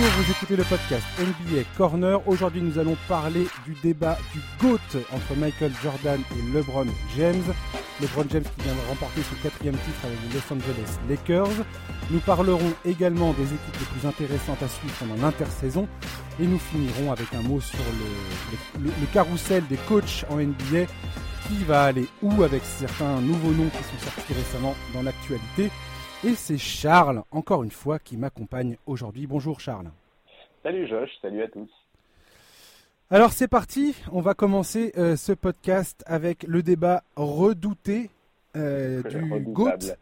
Bonjour, vous écoutez le podcast NBA Corner. Aujourd'hui, nous allons parler du débat du GOAT entre Michael Jordan et LeBron James. LeBron James qui vient de remporter son quatrième titre avec les Los Angeles Lakers. Nous parlerons également des équipes les plus intéressantes à suivre pendant l'intersaison. Et nous finirons avec un mot sur le, le, le carrousel des coachs en NBA. Qui va aller où avec certains nouveaux noms qui sont sortis récemment dans l'actualité? Et c'est Charles, encore une fois, qui m'accompagne aujourd'hui. Bonjour Charles. Salut Josh, salut à tous. Alors c'est parti, on va commencer euh, ce podcast avec le débat redouté euh, du GOAT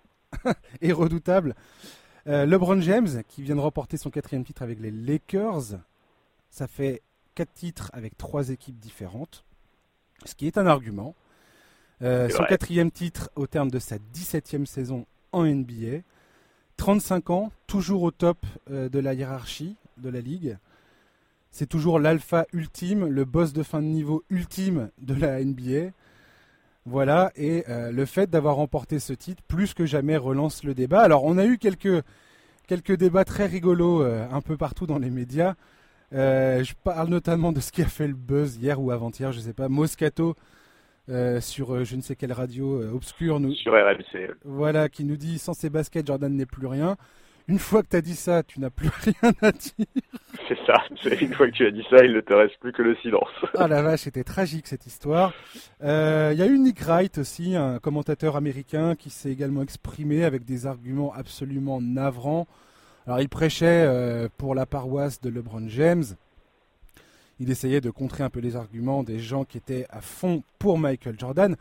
et redoutable. Euh, LeBron James, qui vient de remporter son quatrième titre avec les Lakers. Ça fait quatre titres avec trois équipes différentes, ce qui est un argument. Euh, son quatrième titre au terme de sa 17e saison en NBA. 35 ans, toujours au top euh, de la hiérarchie de la ligue. C'est toujours l'alpha ultime, le boss de fin de niveau ultime de la NBA. Voilà, et euh, le fait d'avoir remporté ce titre, plus que jamais, relance le débat. Alors, on a eu quelques, quelques débats très rigolos euh, un peu partout dans les médias. Je parle notamment de ce qui a fait le buzz hier ou avant-hier, je sais pas. Moscato euh, sur euh, je ne sais quelle radio euh, obscure nous, Sur RMC. voilà, qui nous dit sans ses baskets, Jordan n'est plus rien. Une fois que tu as dit ça, tu n'as plus rien à dire. C'est ça. Une fois que tu as dit ça, il ne te reste plus que le silence. Ah la vache, c'était tragique cette histoire. Euh, Il y a eu Nick Wright aussi, un commentateur américain qui s'est également exprimé avec des arguments absolument navrants. Alors il prêchait euh, pour la paroisse de LeBron James. Il essayait de contrer un peu les arguments des gens qui étaient à fond pour Michael Jordan.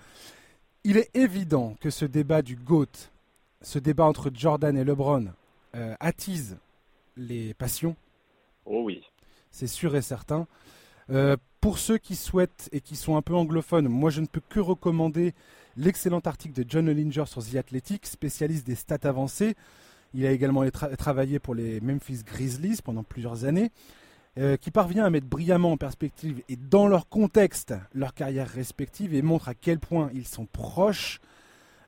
Il est évident que ce débat du GOAT, ce débat entre Jordan et LeBron, euh, attise les passions Oh oui. c'est sûr et certain. Euh, pour ceux qui souhaitent et qui sont un peu anglophones, moi je ne peux que recommander l'excellent article de John Ollinger sur The Athletic, spécialiste des stats avancées. Il a également tra- travaillé pour les Memphis Grizzlies pendant plusieurs années, euh, qui parvient à mettre brillamment en perspective et dans leur contexte leur carrière respective et montre à quel point ils sont proches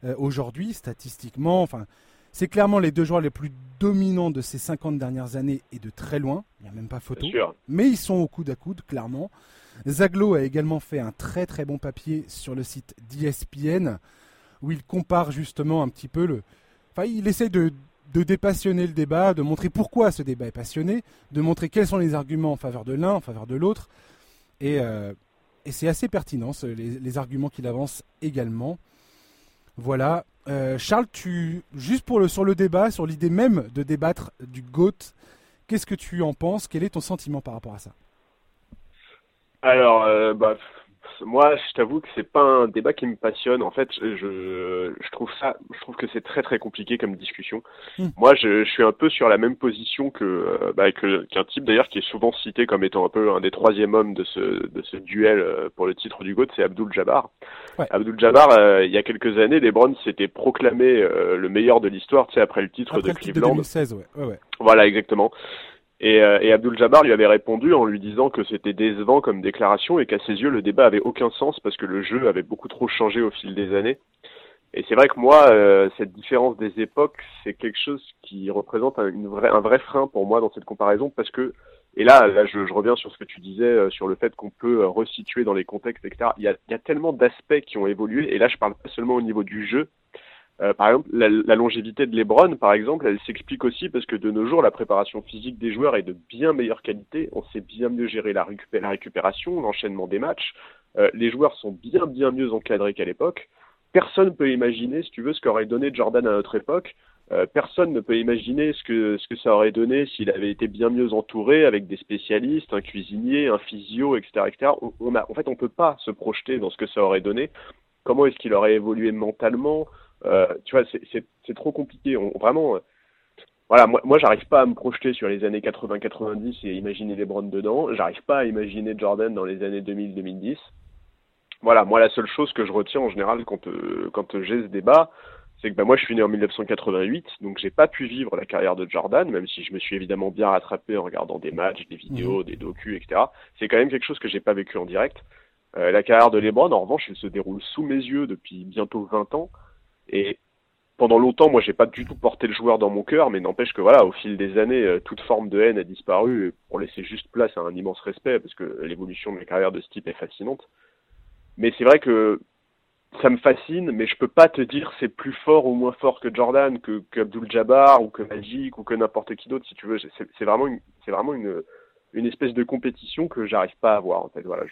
euh, aujourd'hui, statistiquement. Enfin, c'est clairement les deux joueurs les plus dominants de ces 50 dernières années et de très loin. Il n'y a même pas photo mais ils sont au coude à coude, clairement. Zaglo a également fait un très très bon papier sur le site d'ESPN, où il compare justement un petit peu le... Enfin, il essaie de, de dépassionner le débat, de montrer pourquoi ce débat est passionné, de montrer quels sont les arguments en faveur de l'un, en faveur de l'autre. Et, euh, c'est assez pertinent, ce- les, les arguments qu'il avance également. Voilà. Euh, Charles, tu, juste pour le, sur le débat, sur l'idée même de débattre du GOAT, qu'est-ce que tu en penses? Quel est ton sentiment par rapport à ça? Alors, euh, bah, moi, je t'avoue que c'est pas un débat qui me passionne. En fait, je, je, trouve ça, je trouve que c'est très très compliqué comme discussion. Hmm. Moi, je, je suis un peu sur la même position que, euh, bah, qu'un type d'ailleurs qui est souvent cité comme étant un peu un des troisième hommes de ce de ce duel euh, pour le titre du GOAT, c'est Abdul Jabbar. Ouais. Abdul Jabbar, euh, il y a quelques années, les Browns s'étaient proclamé euh, le meilleur de l'histoire, tu sais, après le titre Après de le titre de Cleveland. 2016, ouais. ouais, ouais. Voilà, exactement. Et, euh, et Abdul Jabbar lui avait répondu en lui disant que c'était décevant comme déclaration et qu'à ses yeux le débat avait aucun sens parce que le jeu avait beaucoup trop changé au fil des années. Et c'est vrai que moi, euh, cette différence des époques, c'est quelque chose qui représente un, un vrai frein pour moi dans cette comparaison parce que, et là, là je, je reviens sur ce que tu disais, euh, sur le fait qu'on peut euh, resituer dans les contextes, etc. Il y a, il y a tellement d'aspects qui ont évolué, et là je parle pas seulement au niveau du jeu, euh, par exemple, la, longévité de LeBron, par exemple, elle s'explique aussi parce que de nos jours, la préparation physique des joueurs est de bien meilleure qualité. On sait bien mieux gérer la, récupé- la récupération, l'enchaînement des matchs. Euh, les joueurs sont bien bien mieux encadrés qu'à l'époque. Personne peut imaginer, si tu veux, ce qu'aurait donné Jordan à notre époque. Euh, personne ne peut imaginer ce que ce que ça aurait donné s'il avait été bien mieux entouré avec des spécialistes, un cuisinier, un physio, etc., etc. En fait, on peut pas se projeter dans ce que ça aurait donné. Comment est-ce qu'il aurait évolué mentalement? Tu vois, c'est- trop compliqué. On, vraiment, euh, voilà, moi, moi j'arrive pas à me projeter sur les années 80-90 et imaginer les Browns dedans. J'arrive pas à imaginer Jordan dans les années 2000-2010. Voilà, moi la seule chose que je retiens en général quand, euh, quand j'ai ce débat, c'est que bah, moi je suis né en 1988, donc j'ai pas pu vivre la carrière de Jordan, même si je me suis évidemment bien rattrapé en regardant des matchs, des vidéos, des docus, etc. C'est quand même quelque chose que j'ai pas vécu en direct. Euh, la carrière de LeBron, en revanche, elle se déroule sous mes yeux depuis bientôt 20 ans. Et pendant longtemps, moi, j'ai pas du tout porté le joueur dans mon cœur, mais n'empêche que voilà, au fil des années, euh, toute forme de haine a disparu pour laisser juste place à un immense respect, parce que l'évolution de la carrière de ce type est fascinante. Mais c'est vrai que ça me fascine, mais je peux pas te dire c'est plus fort ou moins fort que Jordan, que, Abdul Jabbar ou que Magic ou que n'importe qui d'autre, si tu veux. C'est vraiment une, c'est vraiment une, une espèce de compétition que j'arrive pas à voir. En fait, voilà,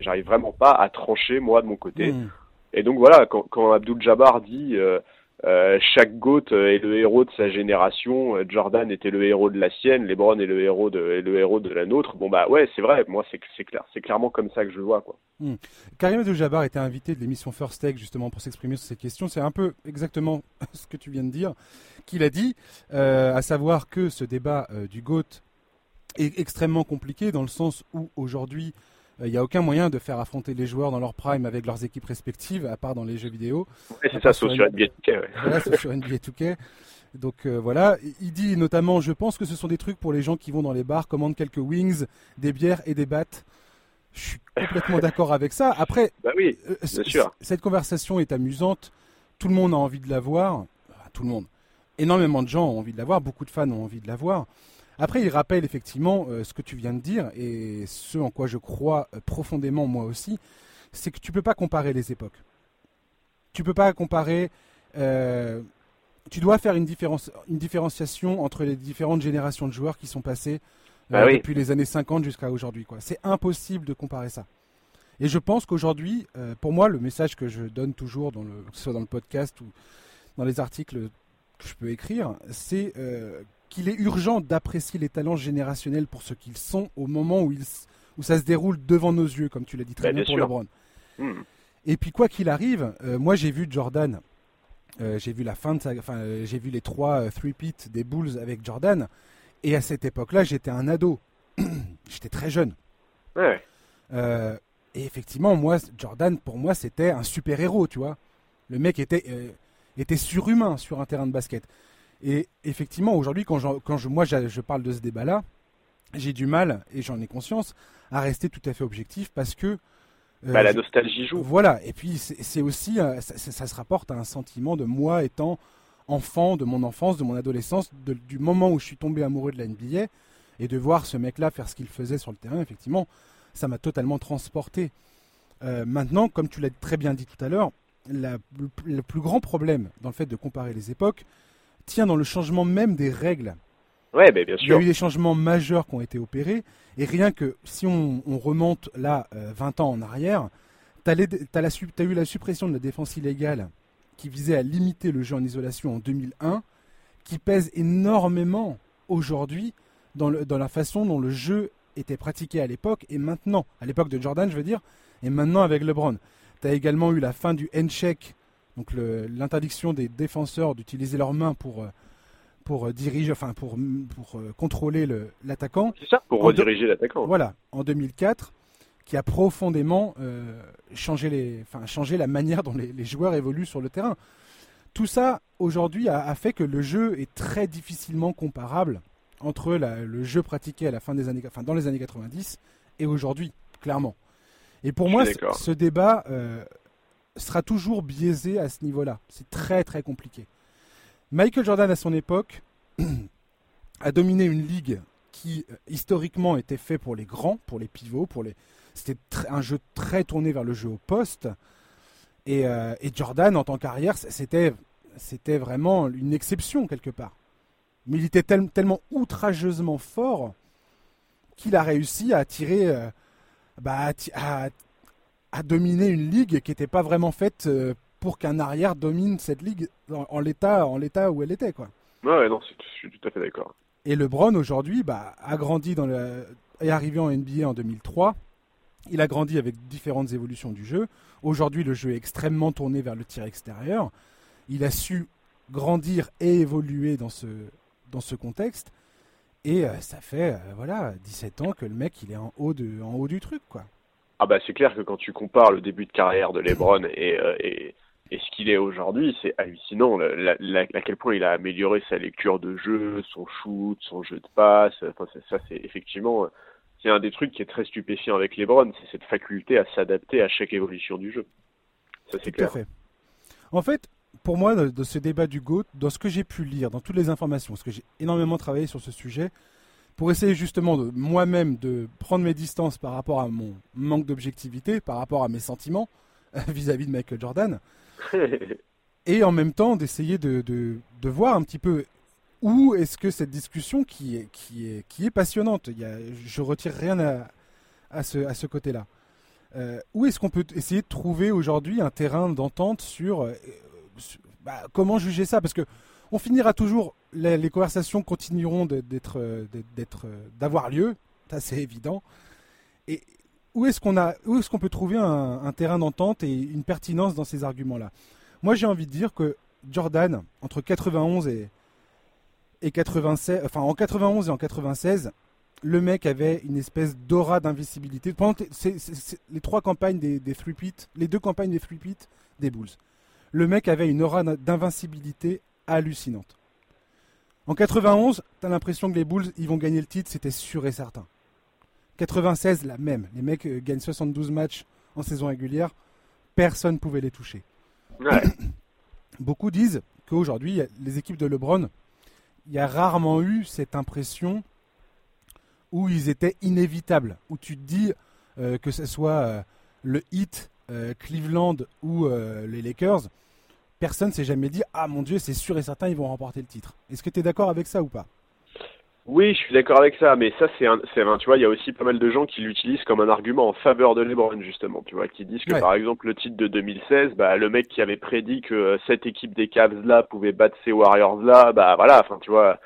j'arrive vraiment pas à trancher moi de mon côté. Hmm. Et donc voilà, quand, quand Abdul Jabbar dit euh, euh, chaque GOAT est le héros de sa génération. Jordan était le héros de la sienne, LeBron est le héros de, le héros de la nôtre. Bon bah ouais, c'est vrai. Moi, c'est c'est clair, c'est clairement comme ça que je le vois quoi. Hmm. Karim Abdul-Jabbar était invité de l'émission First Take justement pour s'exprimer sur cette question. C'est un peu exactement ce que tu viens de dire qu'il a dit, euh, à savoir que ce débat euh, du GOAT est extrêmement compliqué dans le sens où aujourd'hui il n'y a aucun moyen de faire affronter les joueurs dans leur prime avec leurs équipes respectives, à part dans les jeux vidéo. c'est ça, sauf sur NBA 2K. Voilà, sauf sur NBA 2K. Donc euh, voilà, il dit notamment, je pense que ce sont des trucs pour les gens qui vont dans les bars, commandent quelques wings, des bières et des battes. Je suis complètement d'accord avec ça. Après, bah oui, euh, bien sûr. cette conversation est amusante. Tout le monde a envie de la voir. tout le monde. Énormément de gens ont envie de la voir. Beaucoup de fans ont envie de la voir. Après, il rappelle effectivement euh, ce que tu viens de dire et ce en quoi je crois euh, profondément moi aussi, c'est que tu peux pas comparer les époques. Tu peux pas comparer. Euh, tu dois faire une, différence, une différenciation entre les différentes générations de joueurs qui sont passés ah depuis les années 50 jusqu'à aujourd'hui. C'est impossible de comparer ça. Et je pense qu'aujourd'hui, pour moi, le message que je donne toujours, dans le, que ce soit dans le podcast ou dans les articles que je peux écrire, c'est qu'il est urgent d'apprécier les talents générationnels pour ce qu'ils sont au moment où, ils, où ça se déroule devant nos yeux, comme tu l'as dit très bah, bien, pour LeBron. Hmm. Et puis quoi qu'il arrive, euh, moi j'ai vu Jordan, euh, j'ai vu la fin de enfin euh, j'ai vu les trois three pit des Bulls avec Jordan, et à cette époque-là j'étais un ado, j'étais très jeune. Ouais. et effectivement moi Jordan pour moi c'était un super héros, tu vois. Le mec était était surhumain sur un terrain de basket. Et effectivement, aujourd'hui, quand, quand je, moi je, parle de ce débat-là, j'ai du mal, et j'en ai conscience, à rester tout à fait objectif parce que. Euh, bah, la nostalgie joue. Voilà, et puis c'est aussi. Euh, ça, se rapporte à un sentiment de moi étant enfant, de mon enfance, de mon adolescence, du moment où je suis tombé amoureux de la NBA, et de voir ce mec-là faire ce qu'il faisait sur le terrain, effectivement, ça m'a totalement transporté. Euh, maintenant, comme tu l'as très bien dit tout à l'heure, le plus grand problème dans le fait de comparer les époques, tient dans le changement même des règles. Ouais, mais bien sûr. Il y a eu des changements majeurs qui ont été opérés. Et rien que si on, remonte là 20 euh, ans en arrière, tu as, eu la suppression de la défense illégale qui visait à limiter le jeu en isolation en 2001, qui pèse énormément aujourd'hui dans, dans la façon dont le jeu était pratiqué à l'époque et maintenant, à l'époque de Jordan, je veux dire, et maintenant avec LeBron. Tu as également eu la fin du handshake donc l'interdiction des défenseurs d'utiliser leurs mains pour euh, pour euh, diriger, enfin pour pour euh, contrôler l'attaquant. C'est ça, pour rediriger l'attaquant. Voilà, en 2004, qui a profondément changé les, enfin changé la manière dont les, joueurs évoluent sur le terrain. Tout ça aujourd'hui a, fait que le jeu est très difficilement comparable entre le jeu pratiqué à la fin des années, enfin dans les années 90 et aujourd'hui, clairement. Et pour moi, ce débat sera toujours biaisé à ce niveau-là. C'est très très compliqué. Michael Jordan à son époque a dominé une ligue qui euh, historiquement était fait pour les grands, pour les pivots, pour les. C'était un jeu très tourné vers le jeu au poste. Et, euh, Jordan en tant qu'arrière, c'était c'était vraiment une exception quelque part. Mais il était tellement outrageusement fort qu'il a réussi à tirer, euh, bah, dominer une ligue qui n'était pas vraiment faite euh, pour qu'un arrière domine cette ligue en, l'état en l'état où elle était quoi. Ouais, non, je suis tout à fait d'accord. Et LeBron aujourd'hui bah, a grandi dans le est arrivé en NBA en 2003. Il a grandi avec différentes évolutions du jeu. Aujourd'hui, le jeu est extrêmement tourné vers le tir extérieur. Il a su grandir et évoluer dans ce, dans ce contexte. Et euh, ça fait euh, voilà 17 ans que le mec il est en haut, de, en haut du truc quoi. Ah bah c'est clair que quand tu compares le début de carrière de LeBron et, euh, et, et ce qu'il est aujourd'hui, c'est hallucinant la, la, à quel point il a amélioré sa lecture de jeu, son shoot, son jeu de passe. Enfin, ça c'est effectivement c'est un des trucs qui est très stupéfiant avec LeBron, c'est cette faculté à s'adapter à chaque évolution du jeu. Ça c'est clair. fait. En fait, pour moi, de, ce débat du GOAT, dans ce que j'ai pu lire, dans toutes les informations, parce que j'ai énormément travaillé sur ce sujet, pour essayer justement de moi-même de prendre mes distances par rapport à mon manque d'objectivité, par rapport à mes sentiments vis-à-vis de Michael Jordan, et en même temps d'essayer de, de, voir un petit peu où est-ce que cette discussion qui est, qui est, qui est passionnante, il y a, je retire rien à, à ce, à ce côté-là. Euh, où est-ce qu'on peut essayer de trouver aujourd'hui un terrain d'entente sur, euh, bah, comment juger ça? Parce que on finira toujours, les, conversations continueront d'être, d'être, d'avoir lieu, ça c'est évident. Et où est-ce qu'on peut trouver un, terrain d'entente et une pertinence dans ces arguments-là? Moi, j'ai envie de dire que Jordan, entre 91 et, et 96, enfin en 91 et en 96, le mec avait une espèce d'aura d'invisibilité. Pendant les trois campagnes des, des three les deux campagnes des three des Bulls. Le mec avait une aura d'invincibilité hallucinante. En 91, tu as l'impression que les Bulls ils vont gagner le titre, c'était sûr et certain. 96, la même. Les mecs euh, gagnent 72 matchs en saison régulière, personne ne pouvait les toucher. Beaucoup disent qu'aujourd'hui, les équipes de LeBron, il y a rarement eu cette impression où ils étaient inévitables, où tu te dis euh, que ce soit euh, le Heat, Cleveland ou les Lakers, personne s'est jamais dit ah mon dieu c'est sûr et certain ils vont remporter le titre. Est-ce que tu es d'accord avec ça ou pas? Oui, je suis d'accord avec ça, mais ça c'est un, c'est un, tu vois, il y a aussi pas mal de gens qui l'utilisent comme un argument en faveur de LeBron justement, tu vois, qui disent que par exemple le titre de 2016, bah le mec qui avait prédit que euh, cette équipe des Cavs là pouvait battre ces Warriors là, bah voilà, enfin tu vois,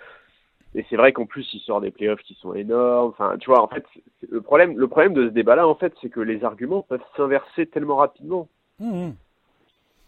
et c'est vrai qu'en plus il sort des playoffs qui sont énormes, enfin tu vois, en fait le problème, le problème de ce débat là en fait, c'est que les arguments peuvent s'inverser tellement rapidement. Mmh,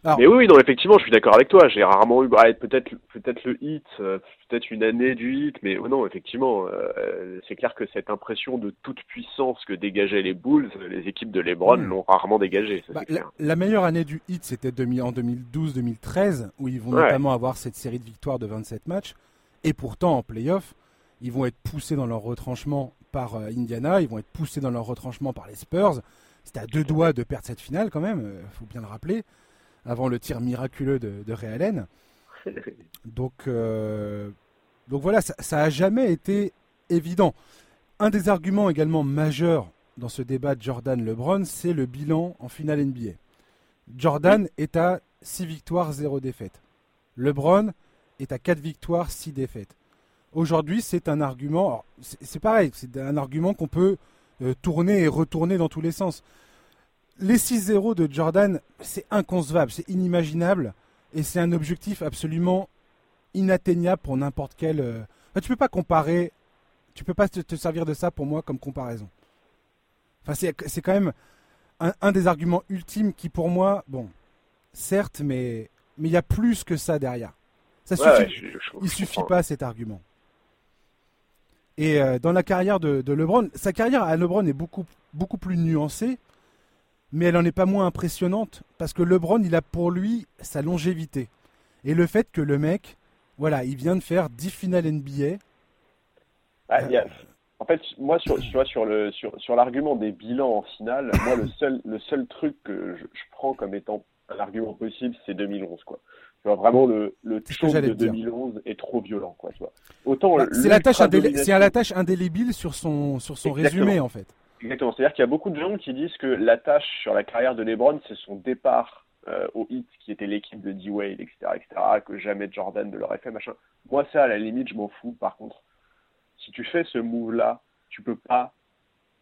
mais oui, non, effectivement, je suis d'accord avec toi. J'ai rarement eu, bah, peut-être, peut-être le hit, euh, peut-être une année du hit, mais non, effectivement, euh, c'est clair que cette impression de toute puissance que dégageaient les Bulls, les équipes de LeBron hmm. l'ont rarement dégagée. Bah, la, meilleure année du hit, c'était en 2012-2013, où ils vont notamment avoir cette série de victoires de 27 matchs, et pourtant en playoff, ils vont être poussés dans leur retranchement par euh, Indiana, ils vont être poussés dans leur retranchement par les Spurs. C'était à deux doigts de perdre cette finale quand même, faut bien le rappeler avant le tir miraculeux de, de Ray Allen. Donc, euh, donc voilà, ça, n'a a jamais été évident. Un des arguments également majeurs dans ce débat Jordan-LeBron, c'est le bilan en finale NBA. Jordan est à 6 victoires, 0 défaites. LeBron est à 4 victoires, 6 défaites. Aujourd'hui, c'est un argument, c'est pareil, c'est un argument qu'on peut euh, tourner et retourner dans tous les sens les 6-0 de Jordan, c'est inconcevable, c'est inimaginable et c'est un objectif absolument inatteignable pour n'importe quel. Tu euh, tu peux pas comparer, tu peux pas te, servir de ça pour moi comme comparaison. Enfin, c'est quand même un, des arguments ultimes qui, pour moi, bon, certes, mais mais il y a plus que ça derrière. Ça suffit, il suffit pas cet argument. Et euh, dans la carrière de, de, LeBron, sa carrière à LeBron est beaucoup beaucoup plus nuancée mais elle n'en est pas moins impressionnante parce que LeBron, il a pour lui sa longévité. Et le fait que le mec, voilà, il vient de faire 10 finales NBA. Ah, en fait, moi, sur, sur, le, sur, sur l'argument des bilans en finale, moi, le seul, le seul truc que je, prends comme étant un argument possible, c'est 2011, quoi. Tu vois, vraiment, le, le de 2011 est trop violent, quoi, tu vois. Autant bah, c'est la tâche, la tâche indélébile sur son, sur son résumé, en fait. Exactement. C'est-à-dire qu'il y a beaucoup de gens qui disent que la tâche sur la carrière de LeBron, c'est son départ euh, au Heat, qui était l'équipe de D-Wade, etc., etc., que jamais Jordan ne l'aurait fait, machin. Moi, ça, à la limite, je m'en fous. Par contre, si tu fais ce move-là, tu peux pas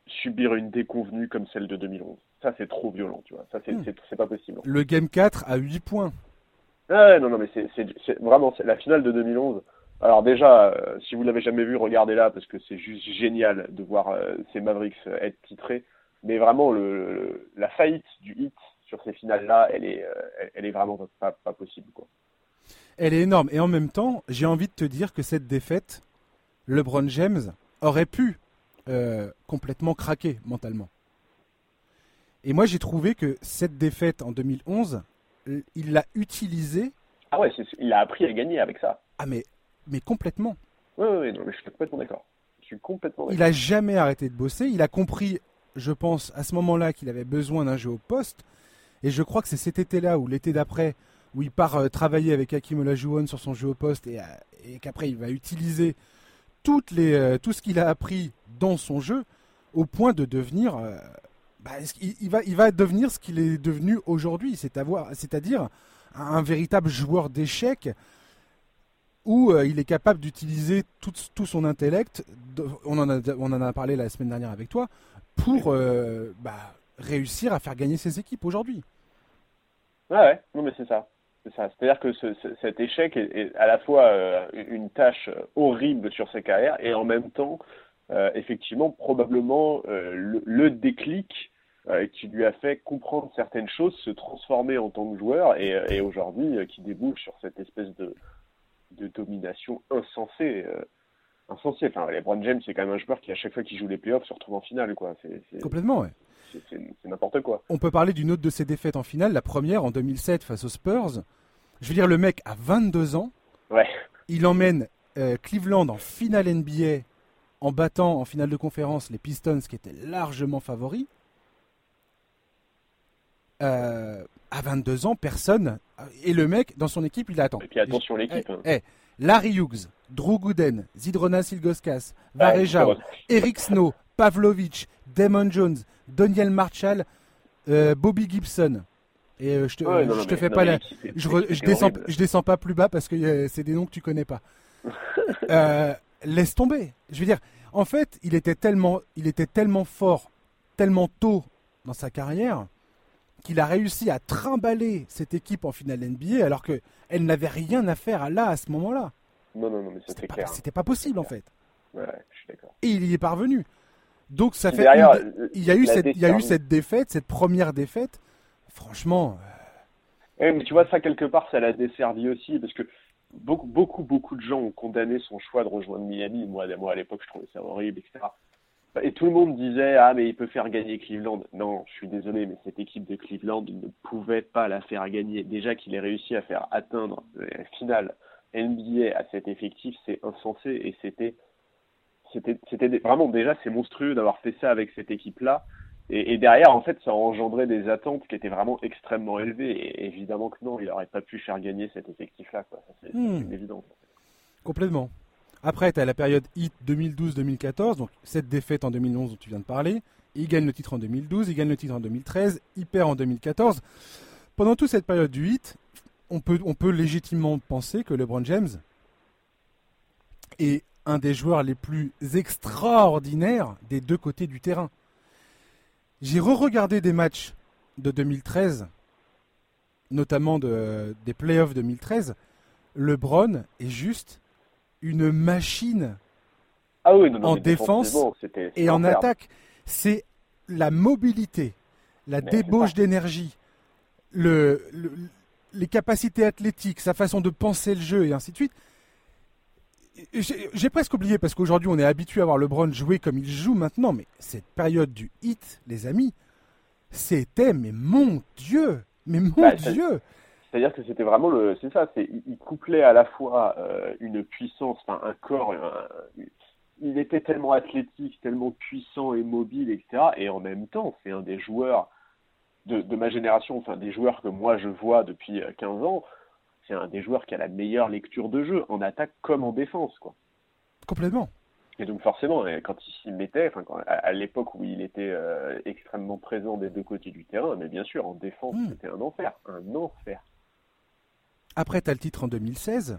subir une déconvenue comme celle de 2011. Ça, c'est trop violent, tu vois. Ça, c'est hmm. pas possible. Le Game 4 à 8 points. Ah, non, non, mais c'est vraiment la finale de 2011 alors déjà, euh, si vous l'avez jamais vu, regardez-la parce que c'est juste génial de voir euh, ces Mavericks euh, être titrés. Mais vraiment, le, la faillite du hit sur ces finales-là, elle est, elle, est vraiment pas, possible. Quoi. Elle est énorme. Et en même temps, j'ai envie de te dire que cette défaite, LeBron James aurait pu complètement craquer mentalement. Et moi, j'ai trouvé que cette défaite en 2011, il l'a utilisée. Ah ouais, il a appris à gagner avec ça. Ah mais mais complètement. Oui, oui, non, mais je suis complètement d'accord. Je suis complètement Il a jamais arrêté de bosser. Il a compris, je pense, à ce moment-là qu'il avait besoin d'un jeu au poste. Et je crois que c'est cet été-là ou l'été d'après où il part euh, travailler avec Hakim Olajuwon sur son jeu au poste et, et qu'après il va utiliser toutes les, tout ce qu'il a appris dans son jeu au point de devenir bah, il, va, il va devenir ce qu'il est devenu aujourd'hui, c'est-à-dire un, véritable joueur d'échecs où euh, il est capable d'utiliser tout, tout, son intellect, on en, a, on en a parlé la semaine dernière avec toi, pour euh, bah, réussir à faire gagner ses équipes aujourd'hui. Ah ouais, non mais c'est ça. C'est-à-dire que cet échec est, à la fois euh, une tâche horrible sur sa carrière et en même temps, effectivement, probablement le, déclic qui lui a fait comprendre certaines choses, se transformer en tant que joueur et, aujourd'hui qui débouche sur cette espèce de, de domination insensée. insensée. Enfin, LeBron James, c'est quand même un joueur qui, à chaque fois qu'il joue les playoffs, se retrouve en finale. Quoi. Complètement, ouais. C'est n'importe quoi. On peut parler d'une autre de ses défaites en finale, la première en 2007 face aux Spurs. Je veux dire, le mec a 22 ans. Ouais. Il emmène Cleveland en finale NBA en battant en finale de conférence les Pistons qui étaient largement favoris. Euh, à 22 ans, personne. Et le mec, dans son équipe, il attend. Et puis attention l'équipe. Hein. Eh, Larry Hughes, Drew Gooden, Zidrona Silgoskas, Varejao, Eric Snow, Pavlovic, Damon Jones, Daniel Marshall, euh, Bobby Gibson. Et euh, je te, je te fais pas la. Je, je descends, je descends pas plus bas parce que c'est des noms que tu connais pas. laisse tomber. Je veux dire, en fait, il était tellement, il était tellement fort, tellement tôt dans sa carrière qu'il a réussi à trimballer cette équipe en finale NBA alors qu'elle n'avait rien à faire là à ce moment-là. Non, non, non, mais c'était clair. C'était pas possible en fait. Ouais, je suis d'accord. Et il y est parvenu. Donc ça fait. Il y a eu cette, il y a eu cette défaite, cette première défaite. Franchement. Euh, mais tu vois ça quelque part, ça l'a desservi aussi parce que beaucoup, beaucoup, beaucoup de gens ont condamné son choix de rejoindre Miami. Moi, moi à l'époque, je trouvais ça horrible, etc. Et tout le monde disait ah mais il peut faire gagner Cleveland. Non, je suis désolé, mais cette équipe de Cleveland ne pouvait pas la faire gagner. Déjà qu'il ait réussi à faire atteindre la finale NBA à cet effectif, c'est insensé et c'était c'était c'était vraiment déjà c'est monstrueux d'avoir fait ça avec cette équipe là. Et, derrière, en fait, ça a engendré des attentes qui étaient vraiment extrêmement élevées. Et évidemment que non, il n'aurait pas pu faire gagner cet effectif-là. C'est hmm. une évidence. Complètement. Après, tu as la période HIT 2012-2014, donc cette défaite en 2011 dont tu viens de parler. Il gagne le titre en 2012, il gagne le titre en 2013, il perd en 2014. Pendant toute cette période du HIT, on peut, légitimement penser que LeBron James est un des joueurs les plus extraordinaires des deux côtés du terrain. J'ai re-regardé des matchs de 2013, notamment de, des playoffs 2013. LeBron est juste une machine ah en défense et en attaque. C'est la mobilité, la débauche d'énergie, le, les capacités athlétiques, sa façon de penser le jeu et ainsi de suite. J'ai presque oublié parce qu'aujourd'hui on est habitué à voir LeBron jouer comme il joue maintenant, mais cette période du hit, les amis, c'était mais mon Dieu, mais mon bah, Dieu, c'est-à-dire que c'était vraiment le, c'est ça, c'est, il couplait à la fois euh, une puissance, enfin un corps, il était tellement athlétique, tellement puissant et mobile, etc. Et en même temps, c'est un des joueurs de, de, ma génération, enfin des joueurs que moi je vois depuis 15 euh, ans, c'est un des joueurs qui a la meilleure lecture de jeu, en attaque comme en défense, quoi. Complètement. Et donc forcément, quand il s'y mettait, enfin, à, l'époque où il était euh, extrêmement présent des deux côtés du terrain, mais bien sûr, en défense, hmm. c'était un enfer, un enfer. Après, tu as le titre en 2016.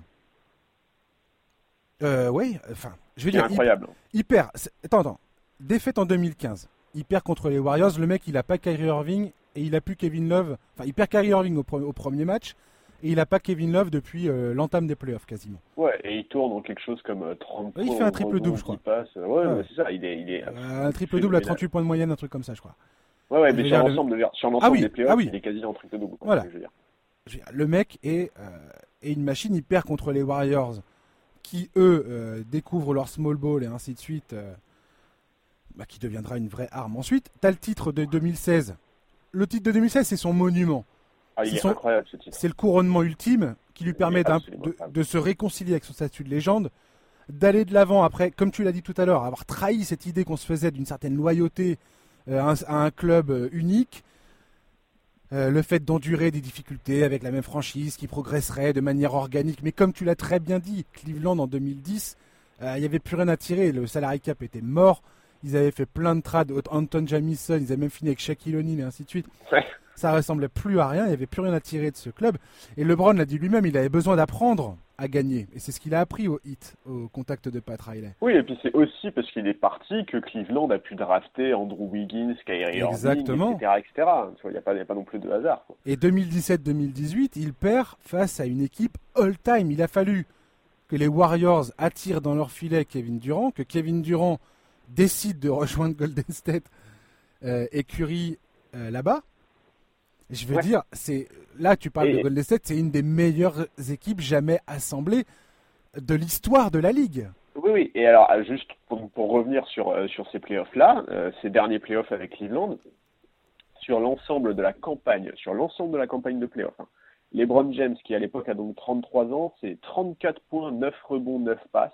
Euh, oui, enfin, je vais dire. incroyable. Il, perd. Attends, attends. Défaite en 2015. Il perd contre les Warriors. Le mec, il a pas Kyrie Irving et il a plus Kevin Love. Enfin, il perd Kyrie Irving au, premier match et il a pas Kevin Love depuis euh, l'entame des playoffs quasiment. Ouais, et il tourne en quelque chose comme 30 euh, Il fait un triple-double, je crois. Ouais, c'est ça. Il est, il est euh, un triple-double à 38 points de moyenne, un truc comme ça, je crois. Ouais, ouais, mais sur l'ensemble ah des playoffs, ah il est quasi en triple-double. Voilà. Je veux dire le mec est, euh, est, une machine, il perd contre les Warriors qui, eux, euh, découvrent leur small ball et ainsi de suite, euh, bah, qui deviendra une vraie arme. Ensuite, tu as le titre de 2016. Le titre de 2016, c'est son monument. Ah, ce. C'est le couronnement ultime qui lui permet de, de, se réconcilier avec son statut de légende, d'aller de l'avant après, comme tu l'as dit tout à l'heure, avoir trahi cette idée qu'on se faisait d'une certaine loyauté à un, club unique, euh, le fait d'endurer des difficultés avec la même franchise qui progresserait de manière organique. Mais comme tu l'as très bien dit, Cleveland en 2010, euh, il n'y avait plus rien à tirer. Le salary cap était mort. Ils avaient fait plein de trades. Anton Jamison, ils avaient même fini avec Shaquille O'Neal et ainsi de suite. Ça ressemblait plus à rien. Il n'y avait plus rien à tirer de ce club. Et LeBron l'a dit lui-même, il avait besoin d'apprendre à gagner. Et c'est ce qu'il a appris au hit, au contact de Pat Riley. Oui, et puis c'est aussi parce qu'il est parti que Cleveland a pu drafter Andrew Wiggins, Kyrie Irving, etc. etc. Il n'y a, pas non plus de hasard. Et 2017-2018, il perd face à une équipe all-time. Il a fallu que les Warriors attirent dans leur filet Kevin Durant, que Kevin Durant décide de rejoindre Golden State euh, et Curry euh, là-bas. Je veux dire, c'est là tu parles de Golden State, c'est une des meilleures équipes jamais assemblées de l'histoire de la ligue. Oui, oui. Et alors, euh, juste pour, revenir sur, euh, sur ces playoffs-là, euh, ces derniers playoffs avec Cleveland, sur l'ensemble de la campagne, sur l'ensemble de la campagne de playoffs, hein, LeBron James, qui à l'époque a donc 33 ans, c'est 34 points, 9 rebonds, 9 passes.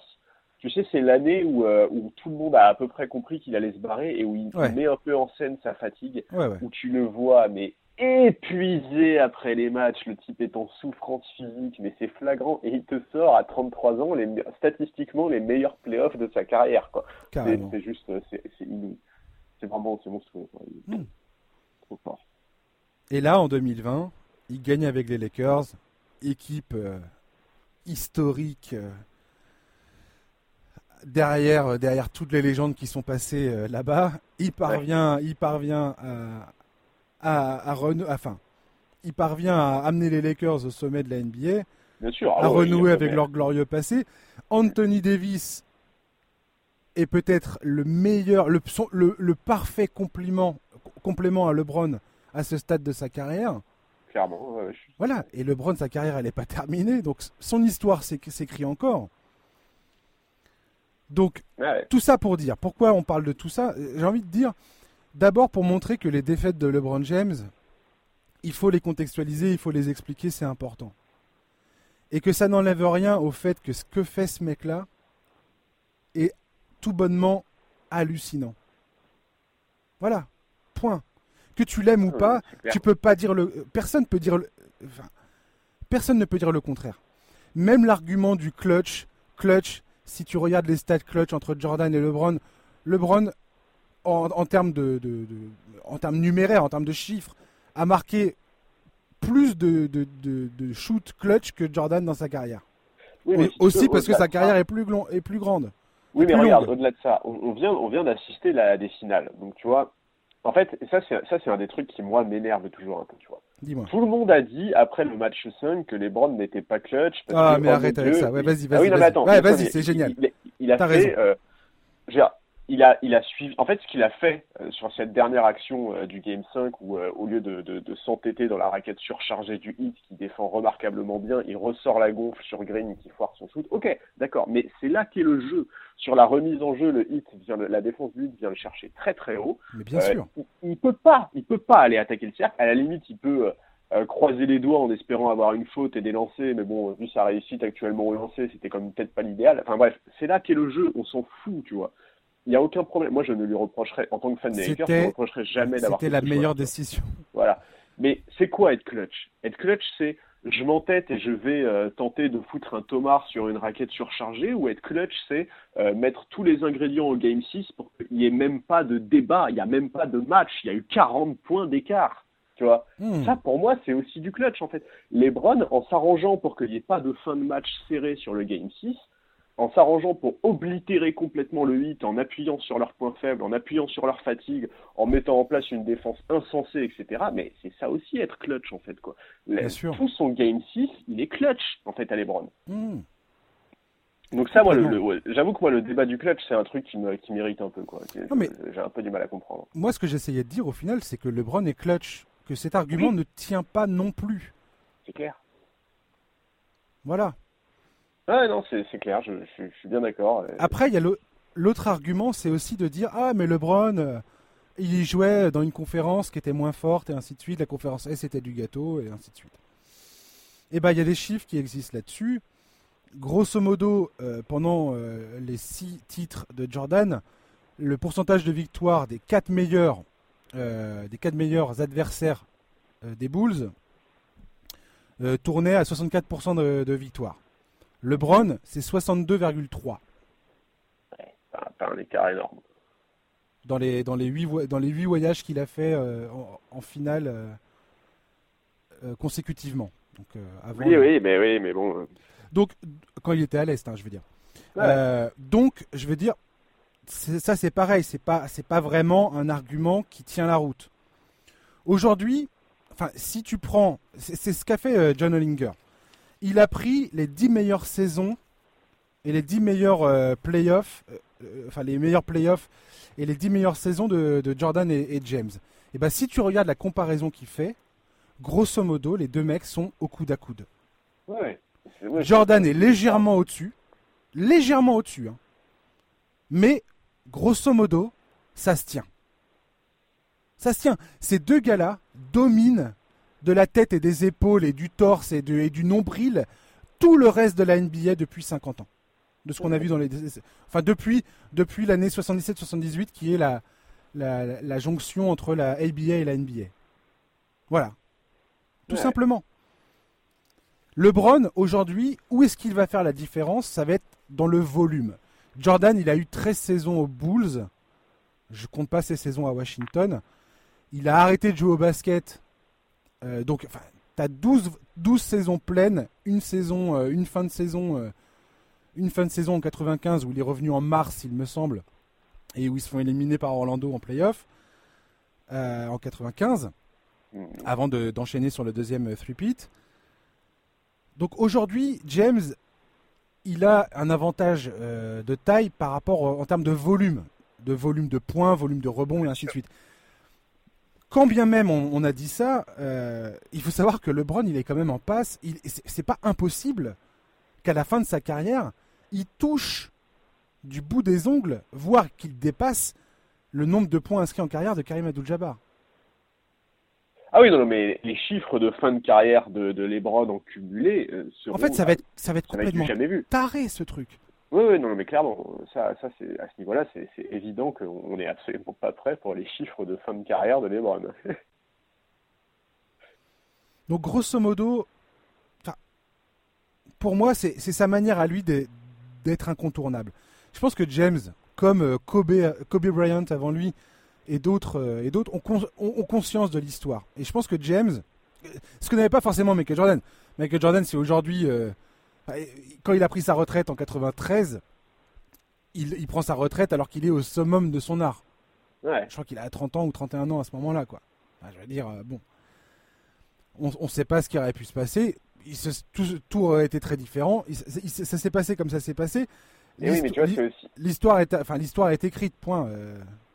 Tu sais, c'est l'année où, où tout le monde a à peu près compris qu'il allait se barrer et où il met un peu en scène sa fatigue, où tu le vois, mais épuisé après les matchs, le type est en souffrance physique, mais c'est flagrant, et il te sort à 33 ans les, statistiquement les meilleurs playoffs de sa carrière. C'est juste, c'est C'est vraiment, c'est monstrueux. Hmm. Trop fort. Et là, en 2020, il gagne avec les Lakers, équipe euh, historique. Euh, derrière, euh, derrière toutes les légendes qui sont passées là-bas, il parvient, il parvient à, à, enfin, il parvient à amener les Lakers au sommet de la NBA, Bien sûr. à ah renouer avec leur glorieux passé. Anthony Davis est peut-être le meilleur, le, le, parfait complément, complément à LeBron à ce stade de sa carrière. Clairement. Voilà, et LeBron, sa carrière, elle n'est pas terminée, donc son histoire s'écrit encore. Donc, tout ça pour dire, pourquoi on parle de tout ça? J'ai envie de dire, D'abord pour montrer que les défaites de LeBron James, il faut les contextualiser, il faut les expliquer, c'est important. Et que ça n'enlève rien au fait que ce que fait ce mec-là est tout bonnement hallucinant. Voilà, point. Que tu l'aimes ou pas, tu peux pas dire le. Personne peut dire le. personne ne peut dire le contraire. Même l'argument du clutch, clutch. Si tu regardes les stats clutch entre Jordan et LeBron, LeBron en, termes de, en termes numéraires, en termes de chiffres, a marqué plus de, de, shoot clutch que Jordan dans sa carrière. aussi parce que sa carrière est plus, est plus grande. Oui, mais regarde, au-delà de ça, on, vient, on vient d'assister à des finales. Donc, tu vois, en fait, ça, c'est un des trucs qui, moi, m'énerve toujours un peu, tu vois. Tout le monde a dit, après le match 5, que les Browns n'étaient pas clutch. ah, mais arrête avec ça. vas-y, vas-y. Ah vas-y, c'est génial. Il, a fait, raison. Euh, il a, il a suivi. En fait, ce qu'il a fait euh, sur cette dernière action euh, du Game 5, où euh, au lieu de, de, de s'entêter dans la raquette surchargée du hit, qui défend remarquablement bien, il ressort la gonfle sur Green qui foire son shoot. Ok, d'accord, mais c'est là qu'est le jeu. Sur la remise en jeu, le hit vient, la défense du hit vient le chercher très très haut. Mais bien sûr. Il, il, peut pas, il peut pas aller attaquer le cercle. À la limite, il peut croiser les doigts en espérant avoir une faute et des lancers, mais bon, vu sa réussite actuellement au lancer, c'était comme peut-être pas l'idéal. Enfin bref, c'est là qu'est le jeu. On s'en fout, tu vois il n'y a aucun problème. Moi, je ne lui reprocherai, en tant que fan des Lakers, je ne reprocherai jamais d'avoir C'était la meilleure décision. Voilà. Mais c'est quoi être clutch? Être clutch, c'est je m'entête et je vais euh, tenter de foutre un tomard sur une raquette surchargée, ou être clutch, c'est euh, mettre tous les ingrédients au Game 6 pour qu'il n'y ait même pas de débat, il n'y a même pas de match, il y a eu 40 points d'écart. Tu vois? Hmm. Ça, pour moi, c'est aussi du clutch, en fait. Les Browns, en s'arrangeant pour qu'il n'y ait pas de fin de match serré sur le Game 6, en s'arrangeant pour oblitérer complètement le hit, en appuyant sur leurs points faibles, en appuyant sur leur fatigue, en mettant en place une défense insensée, etc. Mais c'est ça aussi être clutch, en fait. Quoi. Tout son game 6, il est clutch, en fait, à Lebron. Hmm. Donc ça, moi, j'avoue que moi, le débat du clutch, c'est un truc qui m'irrite un peu. Quoi. J'ai un peu du mal à comprendre. Moi, ce que j'essayais de dire, au final, c'est que LeBron est clutch, que cet argument ne tient pas non plus. C'est clair. Voilà. Non, c'est clair, je, suis bien d'accord. Après, il y a l'autre argument, c'est aussi de dire Ah, mais LeBron, euh, il jouait dans une conférence qui était moins forte et ainsi de suite. La conférence S était du gâteau et ainsi de suite. Et eh bien, il y a des chiffres qui existent là-dessus. Grosso modo, euh, pendant euh, les six titres de Jordan, le pourcentage de victoire des quatre meilleurs, adversaires des Bulls tournait à 64% de, de victoire. LeBron, c'est 62,3. Ouais, pas un écart énorme. Dans les, dans les 8, dans les 8 voyages qu'il a fait en, finale consécutivement. Donc, oui, oui, mais oui, mais bon. Donc, quand il était à l'Est, hein, je veux dire. Euh, donc, je veux dire, ça c'est pareil, c'est pas, c'est pas vraiment un argument qui tient la route. Aujourd'hui, enfin, si tu prends, c'est ce qu'a fait euh, John Hollinger. Il a pris les 10 meilleures saisons et les 10 meilleurs euh, playoffs, enfin les meilleurs playoffs et les 10 meilleures saisons de, Jordan et, James. Et ben si tu regardes la comparaison qu'il fait, grosso modo, les deux mecs sont au coude à coude. Jordan est légèrement au-dessus, légèrement au-dessus. Hein. Mais, grosso modo, ça se tient. Ça se tient. Ces deux gars-là dominent de la tête et des épaules et du torse et, du nombril tout le reste de la NBA depuis 50 ans. De ce qu'on a vu dans les. Enfin, depuis, depuis l'année 77-78, qui est la, la, jonction entre la ABA et la NBA. Voilà. Tout simplement. LeBron, aujourd'hui, où est-ce qu'il va faire la différence? Ça va être dans le volume. Jordan, il a eu 13 saisons aux Bulls. Je compte pas ses saisons à Washington. Il a arrêté de jouer au basket. Euh, donc, tu as 12, 12 saisons pleines, une saison, euh, une fin de saison, euh, une fin de saison en 95 où il est revenu en mars, il me semble, et où ils se font éliminer par Orlando en playoff en 95, mmh. avant d'enchaîner sur le deuxième three-peat. Donc aujourd'hui, James, il a un avantage de taille par rapport en termes de volume, de volume de points, volume de rebonds et ainsi de suite. Quand bien même on, a dit ça, euh, il faut savoir que LeBron, il est quand même en passe. C'est pas impossible qu'à la fin de sa carrière, il touche du bout des ongles, voire qu'il dépasse le nombre de points inscrits en carrière de Karim Abdul-Jabbar. Ah oui, non, mais les chiffres de fin de carrière de, de Lebron en cumulé euh, seront, En fait, ça va être, ça va être complètement jamais vu. taré, ce truc. Oui, oui, non, mais clairement, ça, ça c'est, à ce niveau-là, c'est, évident qu'on n'est absolument pas prêt pour les chiffres de fin de carrière de Lebron. Donc, grosso modo, pour moi, c'est, sa manière à lui d'être incontournable. Je pense que James, comme euh, Kobe, Bryant avant lui, et d'autres euh, et d'autres ont, conscience de l'histoire. Et je pense que James, ce que n'avait pas forcément Michael Jordan. Michael Jordan, c'est aujourd'hui, euh, quand il a pris sa retraite en 93, il, prend sa retraite alors qu'il est au summum de son art. Je crois qu'il a 30 ans ou 31 ans à ce moment-là, quoi. je veux dire, euh, bon, on ne sait pas ce qui aurait pu se passer. Il tout, aurait été très différent. ça s'est passé comme ça s'est passé. L'histoire est, enfin, l'histoire est écrite. Point.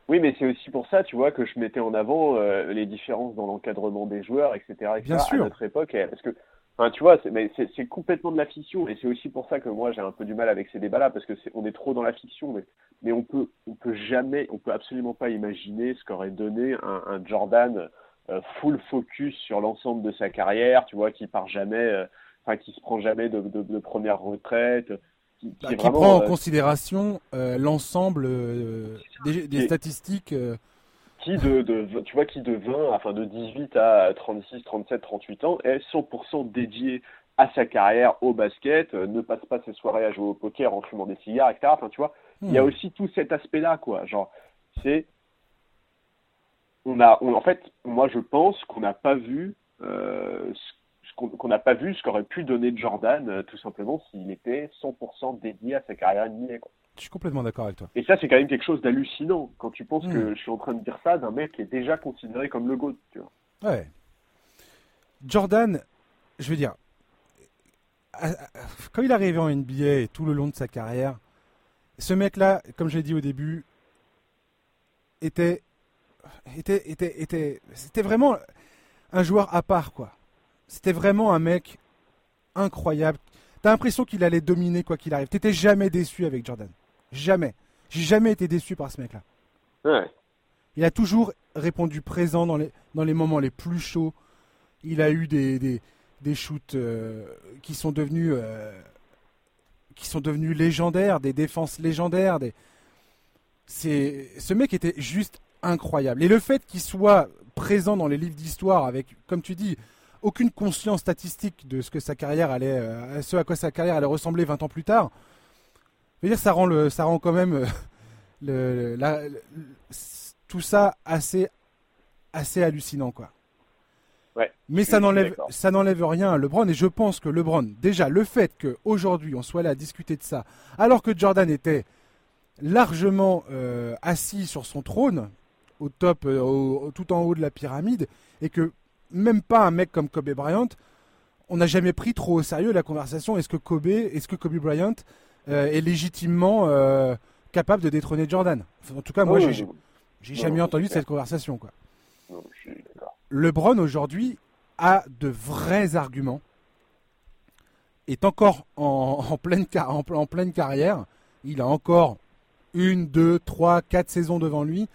Oui, mais c'est aussi pour ça, tu vois, que je mettais en avant euh, les différences dans l'encadrement des joueurs, etc., Bien sûr. à notre époque. Parce que, enfin, tu vois, c'est complètement de la fiction, et c'est aussi pour ça que moi j'ai un peu du mal avec ces débats-là, parce que est, on est trop dans la fiction, mais, mais on peut, on peut jamais, on peut absolument pas imaginer ce qu'aurait donné un, Jordan euh, full focus sur l'ensemble de sa carrière, tu vois, qui part jamais, euh, enfin, qui se prend jamais de, de, de première retraite qui, bah, prend en euh, considération euh, l'ensemble des, statistiques. Qui de, de, tu vois, qui de 20, enfin de 18 à 36, 37, 38 ans est 100% dédié à sa carrière au basket, ne passe pas ses soirées à jouer au poker en fumant des cigares, etc. Enfin, tu vois, il y a hmm. aussi tout cet aspect-là, quoi. Genre, c'est on a, en fait, moi je pense qu'on n'a pas vu euh, qu'on n'a pas vu ce qu'aurait pu donner Jordan, euh, tout simplement, s'il était 100% dédié à sa carrière NBA. Je suis complètement d'accord avec toi. Et ça, c'est quand même quelque chose d'hallucinant quand tu penses que hmm. je suis en train de dire ça d'un mec qui est déjà considéré comme le GOAT. Tu vois. Ouais. Jordan, je veux dire, quand il est arrivé en NBA et tout le long de sa carrière, ce mec-là, comme j'ai dit au début, était, était, était, était, c'était vraiment un joueur à part, quoi. C'était vraiment un mec incroyable. T'as l'impression qu'il allait dominer quoi qu'il arrive. T'étais jamais déçu avec Jordan. Jamais. J'ai jamais été déçu par ce mec-là. Ouais. Il a toujours répondu présent dans les, dans les moments les plus chauds. Il a eu des, des, des shoots euh, qui sont devenus euh, qui sont devenus légendaires, des défenses légendaires. Des... C'est ce mec était juste incroyable. Et le fait qu'il soit présent dans les livres d'histoire avec, comme tu dis, aucune conscience statistique de ce que sa carrière allait, euh, ce à quoi sa carrière allait ressembler 20 ans plus tard. Je veux dire, ça rend le, ça rend quand même le, tout ça assez, assez hallucinant, quoi. Ouais, Mais ça n'enlève, ça n'enlève rien à LeBron. Et je pense que LeBron, déjà, le fait qu'aujourd'hui on soit là à discuter de ça, alors que Jordan était largement euh, assis sur son trône, au top, euh, tout en haut de la pyramide, et que même pas un mec comme Kobe Bryant, on n'a jamais pris trop au sérieux la conversation. Est-ce que Kobe, est-ce que Kobe Bryant euh, est légitimement capable de détrôner Jordan? En tout cas, moi, j'ai, jamais entendu cette conversation, quoi. LeBron aujourd'hui a de vrais arguments, est encore en, pleine, en, pleine carrière, il a encore une, deux, trois, quatre saisons devant lui.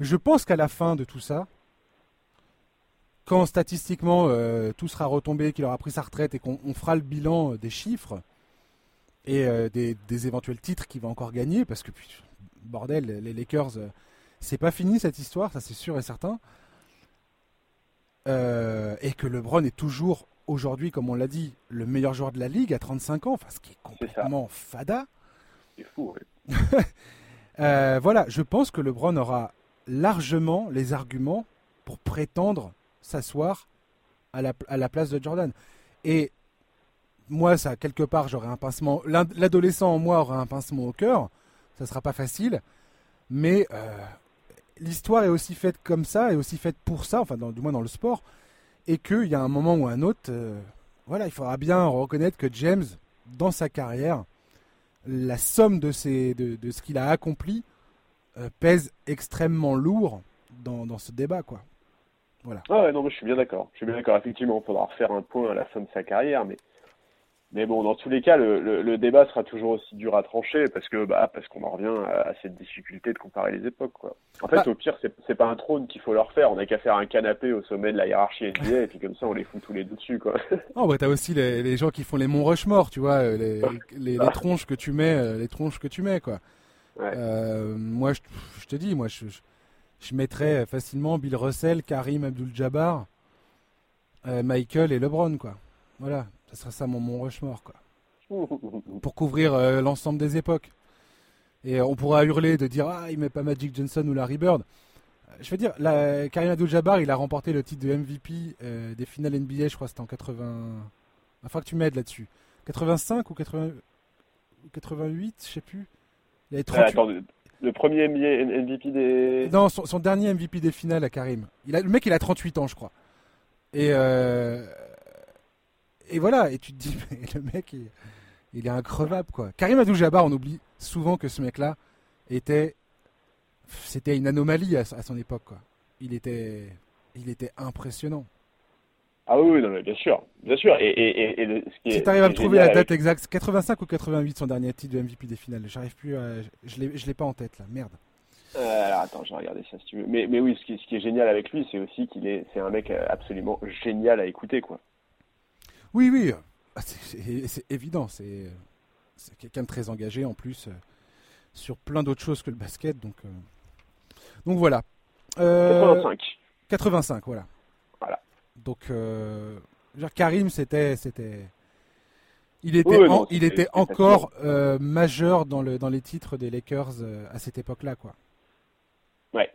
Je pense qu'à la fin de tout ça, quand statistiquement euh, tout sera retombé, qu'il aura pris sa retraite et qu'on fera le bilan des chiffres et euh, des, éventuels titres qu'il va encore gagner, parce que bordel, les Lakers, euh, c'est pas fini cette histoire, ça c'est sûr et certain. Euh, et que LeBron est toujours aujourd'hui, comme on l'a dit, le meilleur joueur de la ligue à 35 ans, enfin, ce qui est complètement fada. C'est fou, euh, voilà, je pense que LeBron aura largement les arguments pour prétendre s'asseoir à la, à la place de Jordan. Et moi, ça, quelque part, j'aurais un pincement. L'adolescent en moi aura un pincement au cœur. Ça sera pas facile. Mais euh, l'histoire est aussi faite comme ça, et aussi faite pour ça, enfin, du moins dans le sport, et qu'il y a un moment ou un autre, euh, voilà, il faudra bien reconnaître que James, dans sa carrière, la somme de, ses, de, ce qu'il a accompli euh, pèse extrêmement lourd dans, dans, ce débat, quoi. Voilà. Ah non, mais je suis bien d'accord. Je suis bien d'accord. Effectivement, il faudra refaire un point à la fin de sa carrière, mais mais bon, dans tous les cas, le, le, débat sera toujours aussi dur à trancher parce que bah parce qu'on en revient à, cette difficulté de comparer les époques. Quoi. En fait, bah. au pire, c'est pas un trône qu'il faut leur faire. On n'a qu'à faire un canapé au sommet de la hiérarchie NBA et puis comme ça, on les fout tous les deux dessus. Quoi. Oh, bah t'as aussi les, les, gens qui font les monts Rushmore, tu vois, euh, les, les, les, tronches que tu mets, euh, les tronches que tu mets, quoi. Ouais. Euh, moi, je, je, te dis, moi, je, je, mettrais facilement Bill Russell, Karim Abdul-Jabbar, euh, Michael et LeBron, quoi. Voilà. Ce sera ça mon Mont Rushmore, quoi. Pour couvrir euh, l'ensemble des époques. Et on pourra hurler de dire Ah, il met pas Magic Johnson ou Larry Bird. Euh, je veux dire, la, Karim Abdul-Jabbar, il a remporté le titre de MVP euh, des finales NBA, je crois c'était en 80. Enfin, que tu m'aides là-dessus. 85 ou 80... 88, je sais plus. Il avait 38... le premier MVP des. Non, son, dernier MVP des finales à Karim. Il a, le mec, il a 38 ans, je crois. Et et voilà, et tu te dis, mais le mec, il, est increvable, quoi. Karim Abdul-Jabbar, on oublie souvent que ce mec-là était. C'était une anomalie à, son époque, quoi. Il était, il était impressionnant. Ah oui, non, mais bien sûr, bien sûr. Et, et, et, ce qui si tu arrives à me trouver la date exacte, 85 ou 88 son dernier titre de MVP des finales. J'arrive plus à, je l'ai, je l'ai pas en tête là, merde. Euh, alors attends, je vais regarder ça si tu veux. Mais, mais oui, ce qui, ce qui est génial avec lui, c'est aussi qu'il est, c'est un mec absolument génial à écouter, quoi. Oui, oui, ah, c'est évident. C'est quelqu'un de très engagé en plus euh, sur plein d'autres choses que le basket. Donc, euh, donc voilà. 85. 85, voilà. Donc, Karim, c'était, c'était, il était, il était encore majeur dans le dans les titres des Lakers à cette époque-là, quoi. Ouais.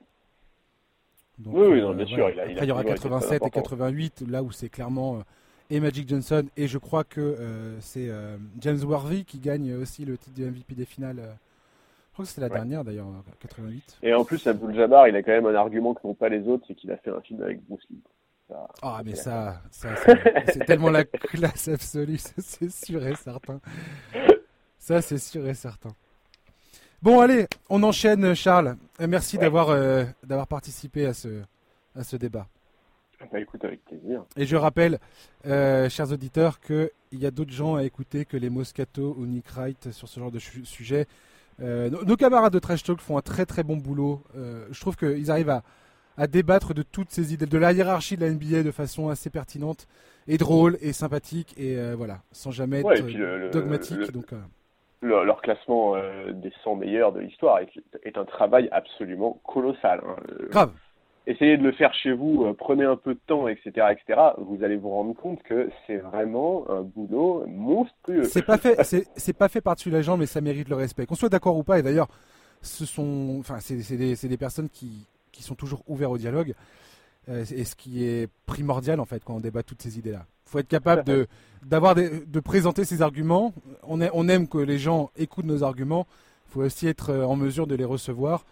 oui, oui bien sûr. Il, Après, il y aura 87 et 88, là où c'est clairement et Magic Johnson. Et je crois que euh, c'est euh, James Worthy qui gagne aussi le titre de MVP des finales. Euh. Je crois que c'était la dernière d'ailleurs, 88. Et en plus, Abdul Jabbar, il a quand même un argument que n'ont pas les autres, c'est qu'il a fait un film avec Bruce Lee. Ah, mais ça, c'est tellement la classe absolue, c'est sûr et certain. Ça, c'est sûr et certain. Bon, allez, on enchaîne, Charles. Merci d'avoir d'avoir participé à ce, à ce débat. Bah, écoute, avec plaisir. Et je rappelle, euh, chers auditeurs, qu'il y a d'autres gens à écouter que les Moscato ou Nick Wright sur ce genre de sujet. Euh, nos, camarades de Trash Talk font un très très bon boulot. Euh, je trouve qu'ils arrivent à, à, débattre de toutes ces idées, de la hiérarchie de la NBA de façon assez pertinente et drôle et sympathique et voilà, sans jamais être dogmatique. donc, leur classement des 100 meilleurs de l'histoire est, un travail absolument colossal. Hein. Grave. essayez de le faire chez vous, euh, prenez un peu de temps, etc., etc. Vous allez vous rendre compte que c'est vraiment un boulot monstrueux. C'est pas fait, c'est pas fait par-dessus la jambe, mais ça mérite le respect. Qu'on soit d'accord ou pas, et d'ailleurs, ce sont, enfin, c'est des, des, personnes qui, qui sont toujours ouverts au dialogue. Euh, et ce qui est primordial en fait quand on débat toutes ces idées-là. Il faut être capable de, d'avoir de présenter ses arguments. On, est, on aime que les gens écoutent nos arguments. Il faut aussi être en mesure de les recevoir,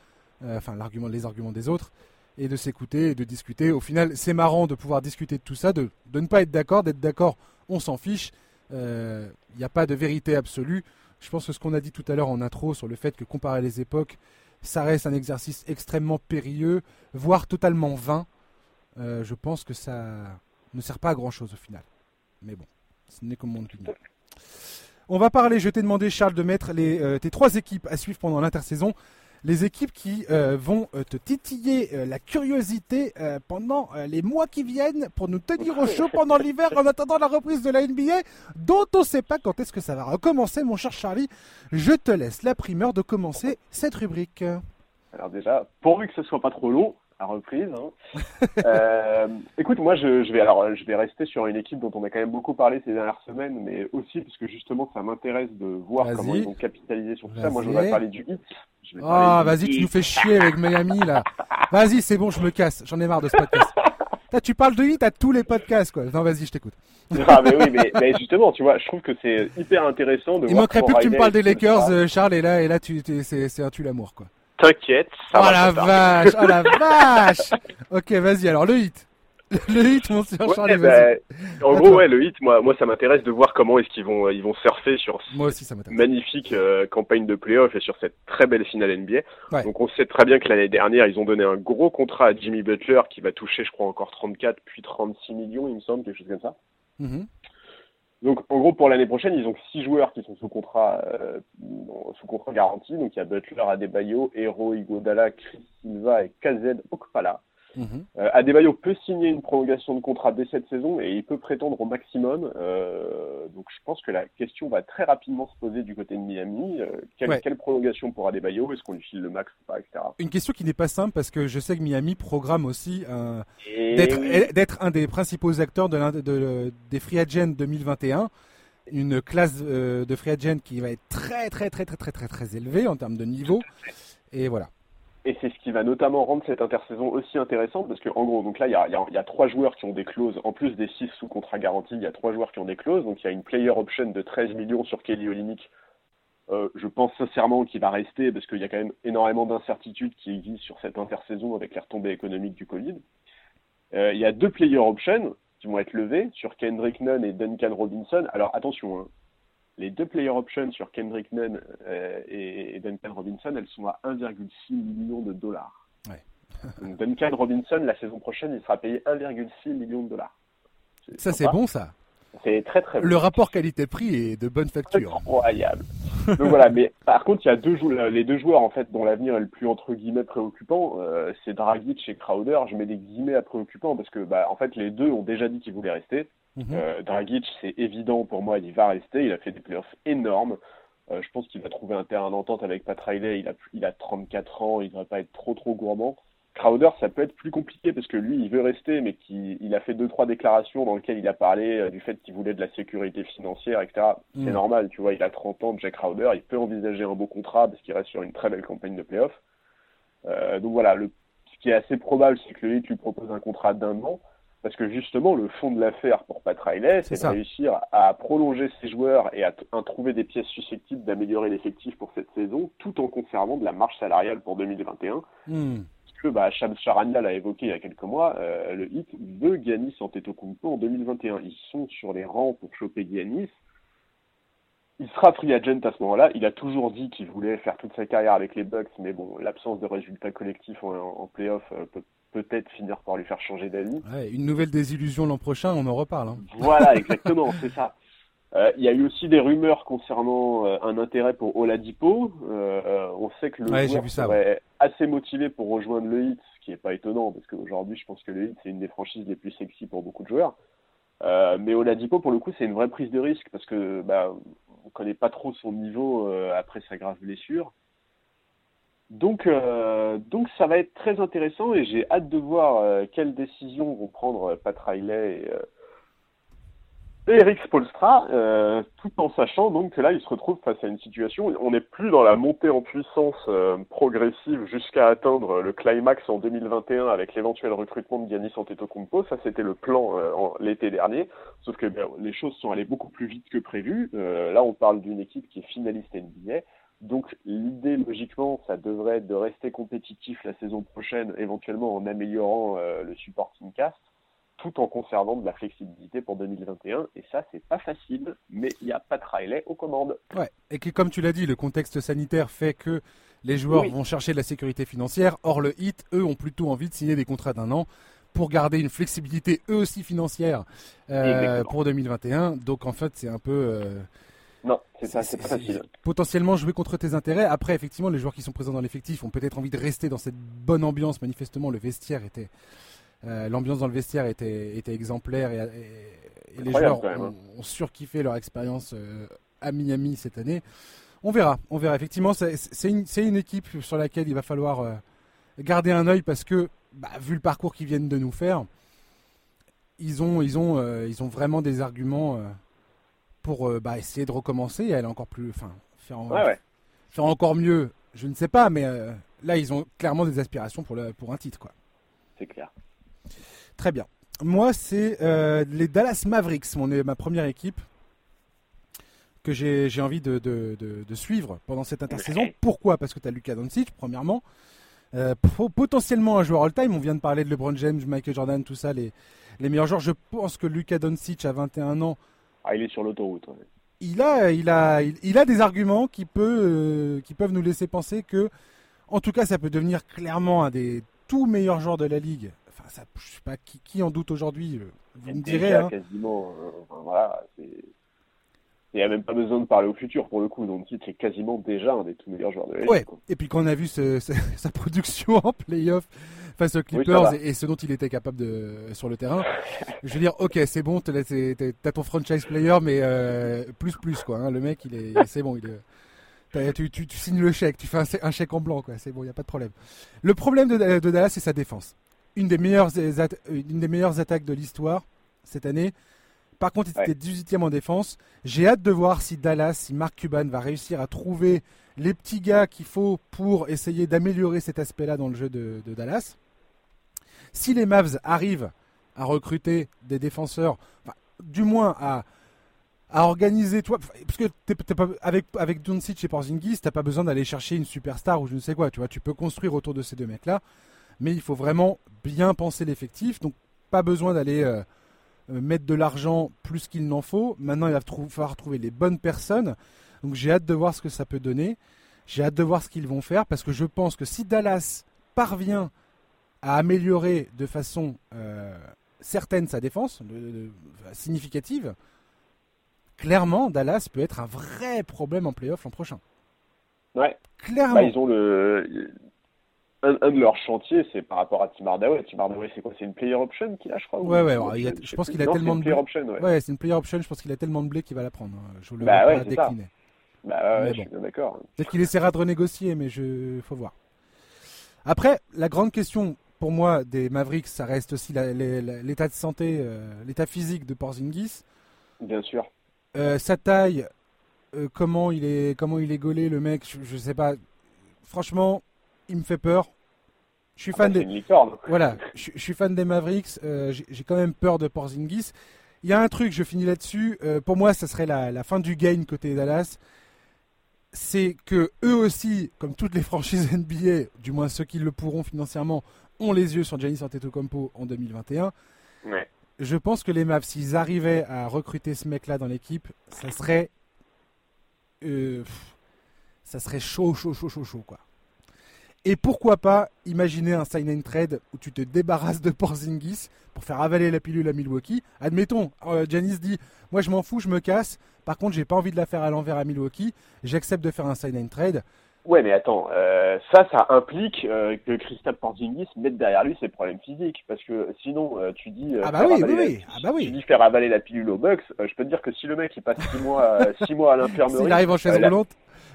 enfin l'argument, les arguments des autres, et de s'écouter et de discuter. Au final, c'est marrant de pouvoir discuter de tout ça, de, de ne pas être d'accord, d'être d'accord, on s'en fiche. Il euh, n'y a pas de vérité absolue. Je pense que ce qu'on a dit tout à l'heure en intro sur le fait que comparer les époques, ça reste un exercice extrêmement périlleux, voire totalement vain. Euh, je pense que ça ne sert pas à grand chose au final. Mais bon, ce n'est comme mon opinion. On va parler, je t'ai demandé Charles de mettre les, euh, tes trois équipes à suivre pendant l'intersaison les équipes qui euh, vont euh, te titiller euh, la curiosité pendant les mois qui viennent pour nous tenir au chaud pendant l'hiver en attendant la reprise de la NBA dont on ne sait pas quand est-ce que ça va recommencer mon cher Charlie. Je te laisse la primeur de commencer cette rubrique. Alors déjà, pourvu que ce soit pas trop long, à reprise. Hein. euh, écoute, moi, je, je, vais alors, je vais rester sur une équipe dont on a quand même beaucoup parlé ces dernières semaines, mais aussi parce que justement, ça m'intéresse de voir comment ils vont capitaliser sur tout ça. Moi, je voudrais parler du hit. Ah, oh, vas-y, tu nous fais chier avec Miami là. Vas-y, c'est bon, je me casse. J'en ai marre de ce podcast. tu parles de hit à tous les podcasts, quoi. Non, vas-y, je t'écoute. Ah, mais oui, mais, mais, justement, tu vois, je trouve que c'est hyper intéressant de Il manquerait plus que tu me parles des Lakers, euh, Charles, et là, et là, tu, c'est un tue l'amour, quoi. T'inquiète, ça oh la vache, oh la vache Ok, vas-y, alors le hit. Le hit, mon cher Charlie, bah, En gros, ouais, le hit, moi, moi ça m'intéresse de voir comment est-ce qu'ils vont, ils vont surfer sur moi aussi, ça magnifique euh, campagne de playoff et sur cette très belle finale NBA. Donc on sait très bien que l'année dernière, ils ont donné un gros contrat à Jimmy Butler qui va toucher, je crois, encore 34 puis 36 millions, il me semble, quelque chose comme ça. Mm-hmm. Donc, en gros, pour l'année prochaine, ils ont six joueurs qui sont sous contrat, euh, sous contrat garanti. Donc, il y a Butler, Adebayo, Hero, Igodala, Chris Silva et Kazed Okpala. Euh, Adebayo peut signer une prolongation de contrat dès cette saison et il peut prétendre au maximum. Euh, donc je pense que la question va très rapidement se poser du côté de Miami. Euh, quelle, prolongation pour Adebayo? Est-ce qu'on lui file le max ou pas, etc. Une question qui n'est pas simple parce que je sais que Miami programme aussi d'être un des principaux acteurs de, des Free Agents 2021 une classe de free agent qui va être très très très très très très très élevée en termes de niveau. Et voilà. Et c'est ce qui va notamment rendre cette intersaison aussi intéressante parce que en gros, donc là, il y a, y a, trois joueurs qui ont des clauses, en plus des six sous contrat garanti, il y a trois joueurs qui ont des clauses. Donc il y a une player option de 13 millions sur Kelly Olynyk. Euh, je pense sincèrement qu'il va rester parce qu'il y a quand même énormément d'incertitudes qui existent sur cette intersaison avec les retombées économiques du Covid. Euh, il y a deux player options qui vont être levées sur Kendrick Nunn et Duncan Robinson. Alors attention, hein, les deux player options sur Kendrick Nunn euh, et, Duncan Robinson, elles sont à 1,6 million de dollars. Donc Duncan Robinson, la saison prochaine, il sera payé 1,6 million de dollars. Ça, c'est bon, ça. C'est très très bon. Le rapport qualité-prix est de bonne facture. Incroyable. Donc voilà, mais par contre, il y a deux les deux joueurs en fait dont l'avenir est le plus entre guillemets préoccupant, euh, c'est Dragic et Crowder. Je mets des guillemets à préoccupant parce que bah en fait les deux ont déjà dit qu'ils voulaient rester. Mhm. Euh, Dragic, c'est évident pour moi, il va rester. Il a fait des playoffs énormes. Euh, je pense qu'il va trouver un terrain d'entente avec Pat Riley. Il a, il a 34 ans, il ne devrait pas être trop trop gourmand. Crowder, ça peut être plus compliqué parce que lui, il veut rester, mais il a fait deux trois déclarations dans lesquelles il a parlé euh, du fait qu'il voulait de la sécurité financière, etc. C'est mhm. normal, tu vois, il a 30 ans, Jack Crowder, il peut envisager un beau contrat parce qu'il reste sur une très belle campagne de playoffs. donc voilà, le, ce qui est assez probable, c'est que le lui propose un contrat d'un an. Parce que justement, le fond de l'affaire pour Pat Riley, c'est de réussir à prolonger ses joueurs et à, trouver des pièces susceptibles d'améliorer l'effectif pour cette saison, tout en conservant de la marge salariale pour 2021. Hmm. Parce que bah, Shams Charania l'a évoqué il y a quelques mois, euh, le Heat veut Giannis Antetokounmpo en 2021. Ils sont sur les rangs pour choper Giannis. Il sera free agent à ce moment-là. Il a toujours dit qu'il voulait faire toute sa carrière avec les Bucks, mais bon, l'absence de résultats collectifs en, en playoff euh, peut peut-être finir par lui faire changer d'avis. une nouvelle désillusion l'an prochain, on en reparle. Hein. Voilà, exactement, c'est ça. Euh, il y a eu aussi des rumeurs concernant euh, un intérêt pour Oladipo. Euh, on sait que le ouais, joueur serait assez motivé pour rejoindre le Heat, ce qui n'est pas étonnant parce qu'aujourd'hui, je pense que le Heat c'est une des franchises les plus sexy pour beaucoup de joueurs. mais Oladipo, pour le coup, c'est une vraie prise de risque parce que bah, on connaît pas trop son niveau après sa grave blessure. Donc, euh, donc ça va être très intéressant et j'ai hâte de voir euh, quelles décisions vont prendre Pat Riley et, Eric Spolstra, euh, tout en sachant donc que là, il se retrouve face à une situation, on n'est plus dans la montée en puissance euh, progressive jusqu'à atteindre le climax en 2021 avec l'éventuel recrutement de Giannis Antetokounmpo. Ça, c'était le plan euh, l'été dernier. Sauf que ben, les choses sont allées beaucoup plus vite que prévu. là, on parle d'une équipe qui est finaliste NBA. Donc l'idée, logiquement, ça devrait être de rester compétitif la saison prochaine, éventuellement en améliorant le supporting cast tout en conservant de la flexibilité pour 2021. Et ça, c'est pas facile, mais il n'y a pas de Riley aux commandes. Ouais, et que comme tu l'as dit, le contexte sanitaire fait que les joueurs vont chercher de la sécurité financière. Or, le HIT, eux, ont plutôt envie de signer des contrats d'un an pour garder une flexibilité, eux aussi financière, euh, pour 2021. Donc, en fait, c'est un peu. Euh, c'est pas, pas facile. Potentiellement jouer contre tes intérêts. Après, effectivement, les joueurs qui sont présents dans l'effectif ont peut-être envie de rester dans cette bonne ambiance. Manifestement, le vestiaire était euh, l'ambiance dans le vestiaire était, était exemplaire et, les joueurs hein. ont, surkiffé leur expérience euh, à Miami cette année. On verra, on verra. Effectivement, c'est une, une, équipe sur laquelle il va falloir euh, garder un œil parce que, bah, vu le parcours qu'ils viennent de nous faire, ils ont, ils ont, ils ont vraiment des arguments pour bah, essayer de recommencer et aller encore plus, enfin, faire, faire encore mieux. Je ne sais pas, mais là, ils ont clairement des aspirations pour, le, pour un titre, quoi. C'est clair. Très bien. Moi, c'est euh, les Dallas Mavericks, mon, ma première équipe que j'ai envie de, suivre pendant cette intersaison. Pourquoi? Parce que tu as Lucas Doncic, premièrement. Euh, potentiellement un joueur all-time. On vient de parler de LeBron James, Michael Jordan, tout ça, les, les meilleurs joueurs. Je pense que Lucas Doncic, à 21 ans. Ah, il est sur l'autoroute. Il, a, il, a, il, a des arguments qui, peut, euh, qui peuvent nous laisser penser que, en tout cas, ça peut devenir clairement un des tout meilleurs joueurs de la ligue ça, je sais pas qui, qui en doute aujourd'hui. Euh, vous me direz. Hein. Quasiment, euh, voilà, il n'y a même pas besoin de parler au futur pour le coup. Donc, c'est quasiment déjà un des tout meilleurs joueurs de la ouais. Et puis quand on a vu sa production en playoff face aux Clippers et, ce dont il était capable de sur le terrain, je veux dire, ok, c'est bon, t'as ton franchise player, mais euh, plus plus quoi. Hein. le mec, il est, c'est bon, il est. Tu, tu, signes le chèque, tu fais un, chèque en blanc, quoi. C'est bon, il n'y a pas de problème. Le problème de, de Dallas, c'est sa défense une des meilleures, une des meilleures attaques de l'histoire cette année. Par contre, il était 18e en défense. J'ai hâte de voir si Dallas, si Mark Cuban va réussir à trouver les petits gars qu'il faut pour essayer d'améliorer cet aspect-là dans le jeu de, Dallas. Si les Mavs arrivent à recruter des défenseurs, du moins à, organiser, toi, parce que avec avec et Porzingis, t'as pas besoin d'aller chercher une superstar ou je ne sais quoi, tu vois, tu peux construire autour de ces deux mecs-là mais il faut vraiment bien penser l'effectif. Donc, pas besoin d'aller euh, euh, mettre de l'argent plus qu'il n'en faut. Maintenant, il va falloir trouver les bonnes personnes. Donc, j'ai hâte de voir ce que ça peut donner. J'ai hâte de voir ce qu'ils vont faire parce que je pense que si Dallas parvient à améliorer de façon euh, certaine sa défense, significative, clairement, Dallas peut être un vrai problème en playoff l'an prochain. Ouais. Clairement. Bah, ils ont le un, de leurs chantiers, c'est par rapport à Tim Hardaway. Tim Hardaway, c'est quoi? C'est une player option qu'il a, je crois Ouais, ouais, je pense qu'il a tellement de blé. Option, ouais, c'est une player option, je pense qu'il a tellement de blé qu'il va la prendre. Hein. Je le bah vois ouais, pas décliner. Bah ouais, je suis d'accord. Peut-être qu'il essaiera de renégocier, mais je faut voir. Après, la grande question pour moi des Mavericks, ça reste aussi l'état de santé, euh, l'état physique de Porzingis. Bien sûr. Euh, sa taille, euh, comment il est, comment il est gaulé, le mec, je, je sais pas. Franchement, il me fait peur. Je suis fan ah, des voilà, je, suis fan des Mavericks. J'ai quand même peur de Porzingis. Il y a un truc, je finis là-dessus. Pour moi, ça serait la, fin du game côté Dallas. C'est que eux aussi, comme toutes les franchises NBA, du moins ceux qui le pourront financièrement, ont les yeux sur Giannis Antetokounmpo en 2021. Je pense que les Mavs, s'ils arrivaient à recruter ce mec-là dans l'équipe, ça serait, euh, ça serait chaud, chaud, chaud, chaud, chaud, quoi. Et pourquoi pas imaginer un sign and trade où tu te débarrasses de Porzingis pour faire avaler la pilule à Milwaukee. Admettons, euh, Janice dit Moi je m'en fous, je me casse. Par contre, j'ai pas envie de la faire à l'envers à Milwaukee. J'accepte de faire un sign and trade. Ouais, mais attends, euh, ça, ça implique euh, que Christophe Porzingis mette derrière lui ses problèmes physiques, parce que sinon, euh, tu dis, ah bah oui, oui, oui. Ah bah oui. tu dis faire avaler la pilule au Bucks, je peux te dire que si le mec il passe six mois, six mois à l'infirmerie, s'il arrive en chaise roulante,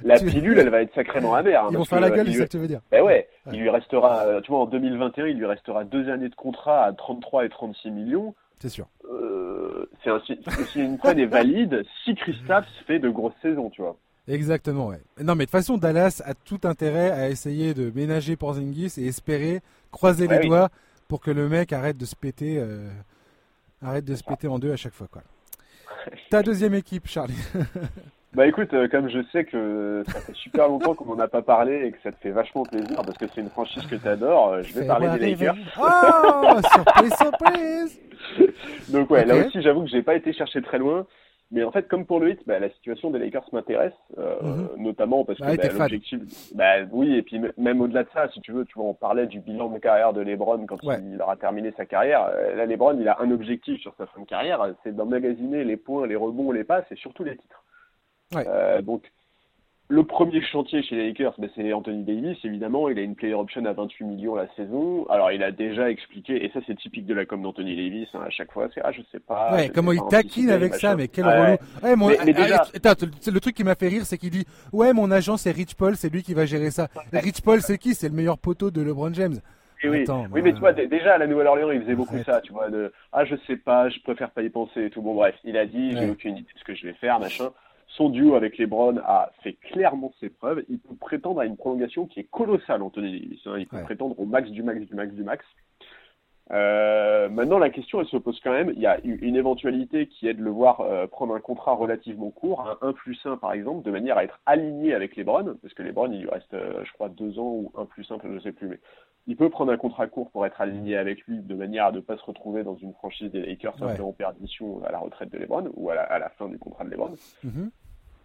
la, pilule, elle va être sacrément amère. Hein, Ils vont faire la gueule, c'est ça que tu veux dire. Ben ouais, il lui restera, tu vois, en 2021, il lui restera deux années de contrat à 33 et 36 millions. C'est sûr. c'est aussi une peine est valide si Christophe fait de grosses saisons, tu vois. Exactement, ouais. Non, mais de toute façon, Dallas a tout intérêt à essayer de ménager Porzingis et espérer croiser les doigts pour que le mec arrête de se péter, euh, arrête de se péter en deux à chaque fois, quoi. Ta deuxième équipe, Charlie. bah écoute, euh, comme je sais que ça fait super longtemps qu'on n'en a pas parlé et que ça te fait vachement plaisir parce que c'est une franchise que tu adores, euh, je vais parler des Lakers. Oh, surprise, surprise Donc ouais, là aussi, j'avoue que j'ai pas été chercher très loin. Mais en fait, comme pour le hit, bah, la situation des Lakers m'intéresse, euh, mhm. notamment parce que bah, l'objectif, bah, oui, et puis même au-delà de ça, si tu veux, tu vois, on parlait du bilan de carrière de LeBron quand il aura terminé sa carrière. Euh, là, LeBron, il a un objectif sur sa fin de carrière, c'est d'emmagasiner les points, les rebonds, les passes et surtout les titres. Ouais. Euh, donc, le premier chantier chez les Lakers, ben, c'est Anthony Davis, évidemment. Il a une player option à 28 millions la saison. Alors, il a déjà expliqué, et ça, c'est typique de la com d'Anthony Davis, hein, à chaque fois, c'est, ah, je sais pas. Ouais, comment il taquine avec ça, mais quel relou. Ouais, mon... le truc qui m'a fait rire, c'est qu'il dit, ouais, mon agent, c'est Rich Paul, c'est lui qui va gérer ça. Rich Paul, c'est qui? C'est le meilleur poteau de LeBron James. oui, oui, mais tu vois, déjà à la Nouvelle-Orléans, il faisait beaucoup ça, tu vois, de ah je sais pas, je préfère pas y penser et tout. Bon bref, il a dit, j'ai aucune idée de ce que je vais faire, machin son duo avec LeBron a fait clairement ses preuves. Il peut prétendre à une prolongation qui est colossale, Anthony Davis. Hein. Il peut prétendre au max du max du max du max. Euh, maintenant, la question, elle se pose quand même. Il y a une éventualité qui est de le voir euh, prendre un contrat relativement court, un 1 plus 1 par exemple, de manière à être aligné avec LeBron, parce que LeBron, il lui reste, euh, je crois, 2 ans ou 1 plus 1, je ne sais plus, mais il peut prendre un contrat court pour être aligné avec lui, de manière à ne pas se retrouver dans une franchise des Lakers un peu en perdition à la retraite de LeBron ou à la, fin du contrat de LeBron. Mm-hmm.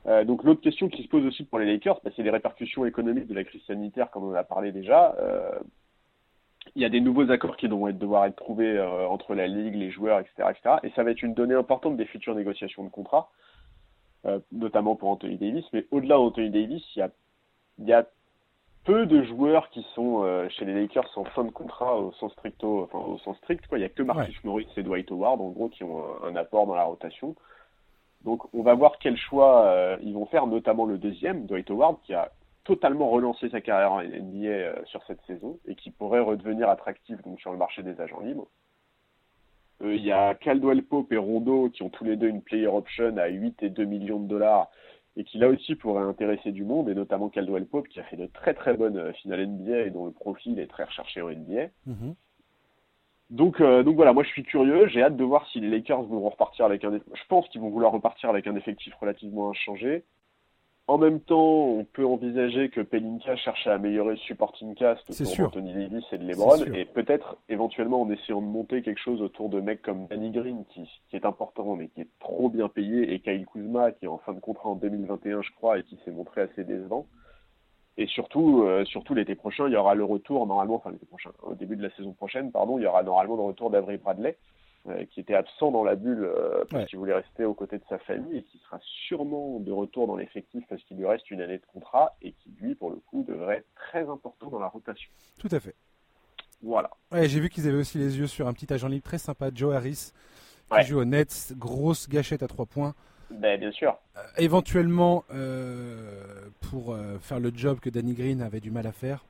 Euh, donc l'autre question qui se pose aussi pour les Lakers, bah, c'est les répercussions économiques de la crise sanitaire, comme on en a parlé déjà. Euh, il y a des nouveaux accords qui vont devoir être trouvés euh, entre la ligue, les joueurs, etc., etc. Et ça va être une donnée importante des futures négociations de contrat, notamment pour Anthony Davis. Mais au-delà d'Anthony Davis, il y a, il y a peu de joueurs qui sont chez les Lakers en fin de contrat au sens stricto, enfin au sens strict. Quoi. Il y a que Marcus Morris et Dwight Howard, en gros, qui ont un apport dans la rotation. Donc on va voir quel choix euh, ils vont faire, notamment le deuxième, Dwight Howard, qui a totalement relancé sa carrière en NBA euh, sur cette saison et qui pourrait redevenir attractif donc, sur le marché des agents libres. Euh, il y a Caldwell Pope et Rondo qui ont tous les deux une player option à 8 et 2 millions de dollars et qui là aussi pourrait intéresser du monde, et notamment Caldwell Pope qui a fait de très très bonnes finales NBA et dont le profil est très recherché en NBA. Mm-hmm. Donc, euh, donc voilà, moi je suis curieux, j'ai hâte de voir si les Lakers vont repartir avec un. Je pense qu'ils vont vouloir repartir avec un effectif relativement inchangé. En même temps, on peut envisager que Pelinka cherche à améliorer le supporting cast pour sûr. Anthony Davis et de LeBron, et peut-être éventuellement en essayant de monter quelque chose autour de mecs comme Danny Green, qui, qui est important mais qui est trop bien payé, et Kyle Kuzma, qui est en fin de contrat en 2021, je crois, et qui s'est montré assez décevant. Et surtout, euh, surtout l'été prochain, il y aura le retour, normalement, enfin l'été prochain, au début de la saison prochaine, pardon, il y aura normalement le retour d'Avery Bradley, euh, qui était absent dans la bulle euh, parce qu'il voulait rester aux côtés de sa famille et qui sera sûrement de retour dans l'effectif parce qu'il lui reste une année de contrat et qui, lui, pour le coup, devrait être très important dans la rotation. Tout à fait. Voilà. Ouais, j'ai vu qu'ils avaient aussi les yeux sur un petit agent libre très sympa, Joe Harris, qui joue au Nets, grosse gâchette à trois points. Ben, bien sûr. Euh, éventuellement, euh, pour euh, faire le job que Danny Green avait du mal à faire.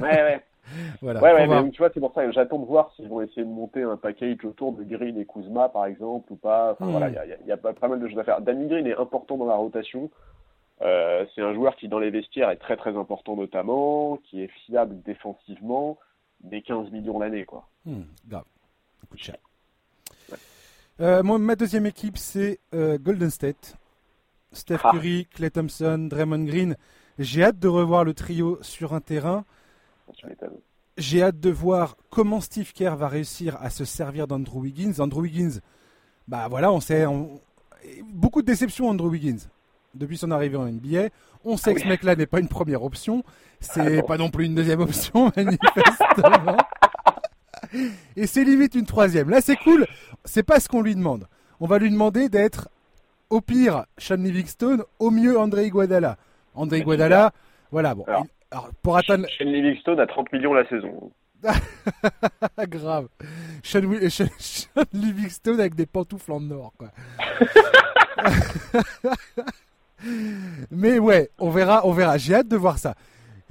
ouais, ouais. voilà, ouais, ouais mais tu vois, c'est pour ça que j'attends de voir s'ils vont essayer de monter un package autour de Green et Kuzma, par exemple, ou pas. Enfin, voilà, hmm. il y a, pas, mal de choses à faire. Danny Green est important dans la rotation. c'est un joueur qui, dans les vestiaires, est très très important, notamment, qui est fiable défensivement, mais 15 millions l'année, quoi. Hmm, grave. Coup de euh, ma deuxième équipe, c'est euh, Golden State. Steph ah. Curry, Clay Thompson, Draymond Green. J'ai hâte de revoir le trio sur un terrain. J'ai hâte de voir comment Steve Kerr va réussir à se servir d'Andrew Wiggins. Andrew Wiggins, bah voilà, on sait. Beaucoup de déceptions, Andrew Wiggins. Depuis son arrivée en NBA, on sait que ce mec-là n'est pas une première option. C'est ah pas non plus une deuxième option, manifestement et c'est limite une troisième. Là, c'est cool. C'est pas ce qu'on lui demande. On va lui demander d'être au pire Sean Livingstone, au mieux André Iguadala. André Iguadala, Voilà, bon. Alors, il- alors, pour atteindre. Shane Livingstone à 30 millions la saison. Grave. Sean, Wi- Sean- Sean Livingstone avec des pantoufles en or, quoi. Mais ouais, on verra, on verra. J'ai hâte de voir ça.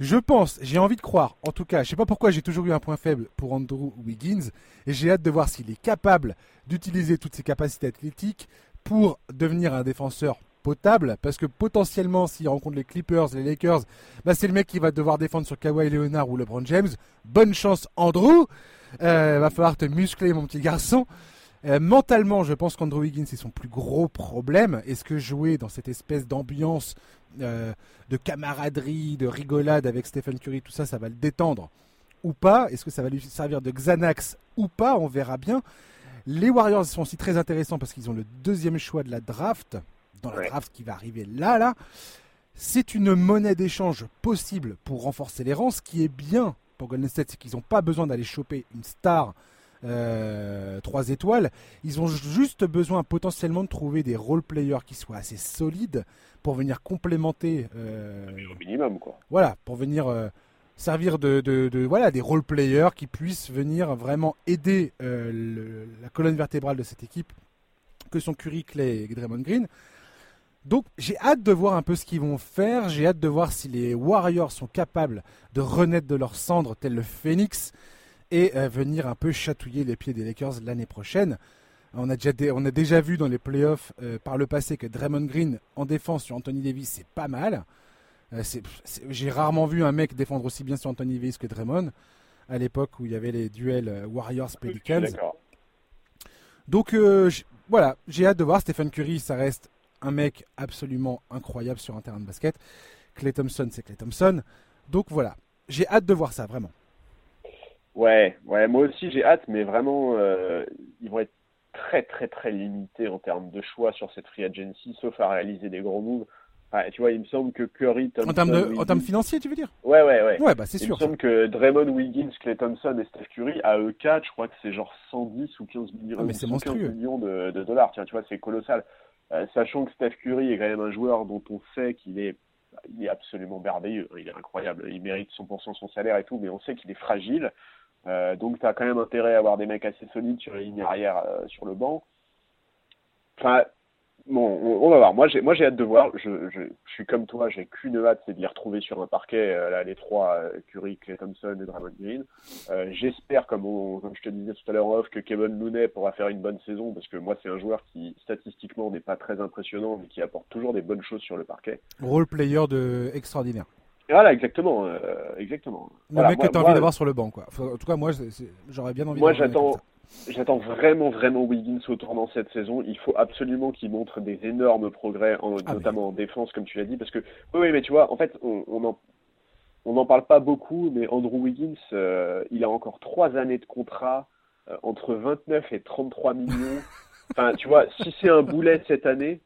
Je pense, j'ai envie de croire, en tout cas, je sais pas pourquoi j'ai toujours eu un point faible pour Andrew Wiggins, et j'ai hâte de voir s'il est capable d'utiliser toutes ses capacités athlétiques pour devenir un défenseur potable, parce que potentiellement, s'il rencontre les Clippers, les Lakers, bah, c'est le mec qui va devoir défendre sur Kawhi Leonard ou LeBron James. Bonne chance, Andrew. Euh, va falloir te muscler, mon petit garçon. Euh, mentalement, je pense qu'Andrew Wiggins c'est son plus gros problème. Est-ce que jouer dans cette espèce d'ambiance euh, de camaraderie, de rigolade avec Stephen Curry, tout ça, ça va le détendre ou pas? Est-ce que ça va lui servir de Xanax ou pas? On verra bien. Les Warriors sont aussi très intéressants parce qu'ils ont le deuxième choix de la draft, dans la draft qui va arriver là, là. C'est une monnaie d'échange possible pour renforcer les rangs. Ce qui est bien pour Golden State, c'est qu'ils n'ont pas besoin d'aller choper une star euh, 3 étoiles. Ils ont juste besoin potentiellement de trouver des role players qui soient assez solides pour venir complémenter euh, Au minimum, quoi. voilà, pour venir euh, servir de, de- de- voilà, des role players qui puissent venir vraiment aider euh, le- la colonne vertébrale de cette équipe, que sont Curry, Clay et Draymond Green. Donc j'ai hâte de voir un peu ce qu'ils vont faire, j'ai hâte de voir si les Warriors sont capables de renaître de leurs cendres tel le phénix et euh, venir un peu chatouiller les pieds des Lakers l'année prochaine. On a déjà, dé- on a déjà vu dans les playoffs euh, par le passé que Draymond Green en défense sur Anthony Davis c'est pas mal. Euh, J'ai rarement vu un mec défendre aussi bien sur Anthony Davis que Draymond à l'époque où il y avait les duels Warriors-Pelicans. Donc euh, voilà, j'ai hâte de voir. Stephen Curry, ça reste un mec absolument incroyable sur un terrain de basket. Clay Thompson, c'est Clay Thompson. Donc voilà, j'ai hâte de voir ça, vraiment. Ouais, ouais, moi aussi j'ai hâte, mais vraiment, euh, ils vont être très très très limités en termes de choix sur cette free agency, sauf à réaliser des gros moves. Tu vois, il me semble que Curry, Thompson, En termes, de, en termes financiers, tu veux dire? Ouais, ouais, ouais. Ouais, bah c'est Il sûr. me semble que Draymond, Wiggins, Clay Thompson et Steph Curry, à eux quatre, je crois que c'est genre 110 ou 15 millions, Ah, mais ou c'est 115 monstrueux. millions de, de dollars. Tiens, tu vois, c'est colossal. Euh, sachant que Steph Curry est quand même un joueur dont on sait qu'il est, il est absolument merveilleux. Il est incroyable. Il mérite 100% son salaire et tout, mais on sait qu'il est fragile. Euh, donc, tu as quand même intérêt à avoir des mecs assez solides sur les lignes arrière, euh, sur le banc. Enfin, bon, on, va voir. Moi, j'ai, moi, j'ai hâte de voir. Je, je, je suis comme toi, j'ai qu'une hâte, c'est de les retrouver sur un parquet. euh, là, les trois, Curry, Clay Thompson et Draymond Green. J'espère, comme, on- comme je te disais tout à l'heure off, que Kevin Looney pourra faire une bonne saison, parce que moi, c'est un joueur qui, statistiquement, n'est pas très impressionnant, mais qui apporte toujours des bonnes choses sur le parquet. Role player de extraordinaire. Voilà, exactement, euh, exactement. Le Voilà, mec moi- que tu as moi, envie d'avoir sur le banc, quoi. Enfin, en tout cas, moi, j'aurais bien envie Moi, j'attends, j'attends vraiment, vraiment Wiggins au tournant cette saison. Il faut absolument qu'il montre des énormes progrès, en- Ah, notamment en défense, comme tu l'as dit, parce que, oui, oui, mais tu vois, en fait, on, on en, on n'en parle pas beaucoup, mais Andrew Wiggins, euh, il a encore trois années de contrat, euh, entre 29 et 33 millions. Enfin, tu vois, si c'est un boulet cette année,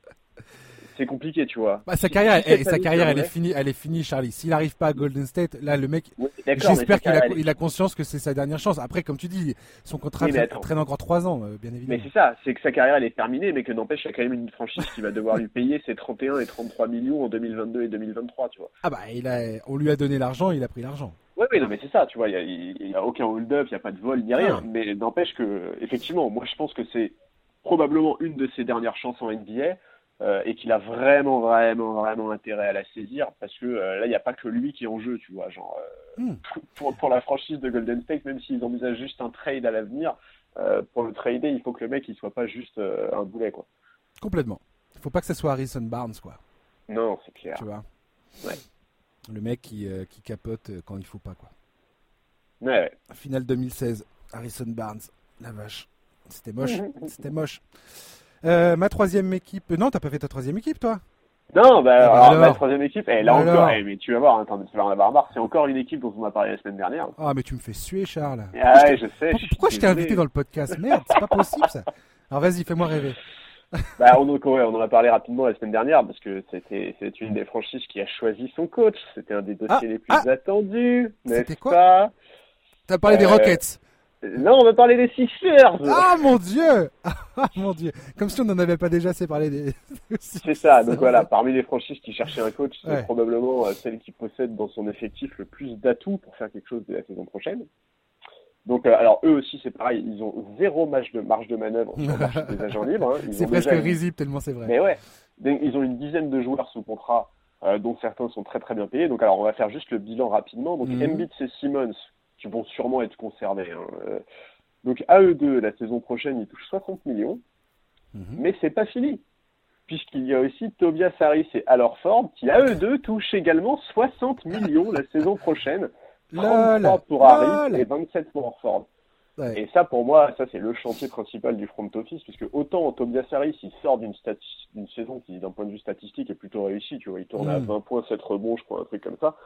c'est compliqué, tu vois. Bah, sa carrière, si eh, sa carrière, elle est finie, elle est finie, Charlie. S'il n'arrive pas à Golden State, là, le mec, Oui, mais j'espère qu'il a, elle il a conscience que c'est sa dernière chance. Après, comme tu dis, son contrat Oui, mais traîne, encore 3 ans, euh, bien Mais évidemment. c'est ça, c'est que sa carrière elle est terminée, mais que n'empêche, il y a quand même une franchise qui va devoir lui payer ses 31 et 33 millions en 2022 et 2023, tu vois. Ah bah, il a, on lui a donné l'argent, il a pris l'argent. Oui, oui, non, mais c'est ça, tu vois, il n'y a, il y a aucun hold-up, il n'y a pas de vol, ni rien. Ah. Mais n'empêche que, effectivement, moi je pense que c'est probablement une de ses dernières chances en NBA euh, et qu'il a vraiment, vraiment, vraiment intérêt à la saisir parce que euh, là, il n'y a pas que lui qui est en jeu, tu vois. Genre, euh, Hmm. pour, pour la franchise de Golden State, même s'ils envisagent juste un trade à l'avenir, pour le trader, il faut que le mec il soit pas juste un boulet, quoi. Complètement. Il faut pas que ça soit Harrison Barnes, quoi. Non, c'est clair. Tu vois? Ouais. Le mec qui, qui capote quand il faut pas, quoi. Ouais, ouais. Finale 2016, Harrison Barnes. La vache. C'était moche. C'était moche. Euh, ma troisième équipe. Non, t'as pas fait ta troisième équipe, toi? Non, bah, Ah bah alors, alors. la troisième équipe, et là Bah encore, eh, mais tu vas voir, hein, tu vas en avoir marre, c'est encore une équipe dont on a parlé la semaine dernière. Ah, mais tu me fais suer, Charles. Ah ouais, je sais. Pourquoi, je t'ai invité dans le podcast? Merde, c'est pas possible, ça. Alors vas-y, fais-moi rêver. Bah, on, donc, ouais, on en a parlé rapidement la semaine dernière parce que c'était c'est une des franchises qui a choisi son coach. C'était un des dossiers Ah, les plus ah. attendus, C'était n'est-ce quoi? pas? T'as parlé des Euh, Rockets. Non, on va parler des Sixers. Ah mon dieu Ah mon dieu Comme si on n'en avait pas déjà assez parlé des. c'est ça. Donc voilà, parmi les franchises qui cherchaient un coach, c'est probablement euh, celle qui possède dans son effectif le plus d'atouts pour faire quelque chose de la saison prochaine. Donc, euh, alors eux aussi, c'est pareil, ils ont zéro marge de, marge de manœuvre sur le marché des agents libres. Hein. C'est presque risible tellement c'est vrai. Mais ouais, ils ont une dizaine de joueurs sous contrat, euh, dont certains sont très très bien payés. Donc, alors on va faire juste le bilan rapidement. Donc, mm Embiid et Simmons, qui vont sûrement être conservés. Hein. Euh, donc, à eux deux, la saison prochaine, ils touchent 60 millions. Mhm. Mais c'est pas fini puisqu'il y a aussi Tobias Harris et Al Ford qui, à eux deux, touchent également 60 millions la saison prochaine. 33 pour Harris et 27 pour Orford. Et ça, pour moi, ça c'est le chantier principal du front office, puisque autant Tobias Harris, il sort d'une saison qui, d'un point de vue statistique, est plutôt réussie. Tu vois, il tourne à 20 mm. points, 7 rebonds, je crois, un truc comme ça.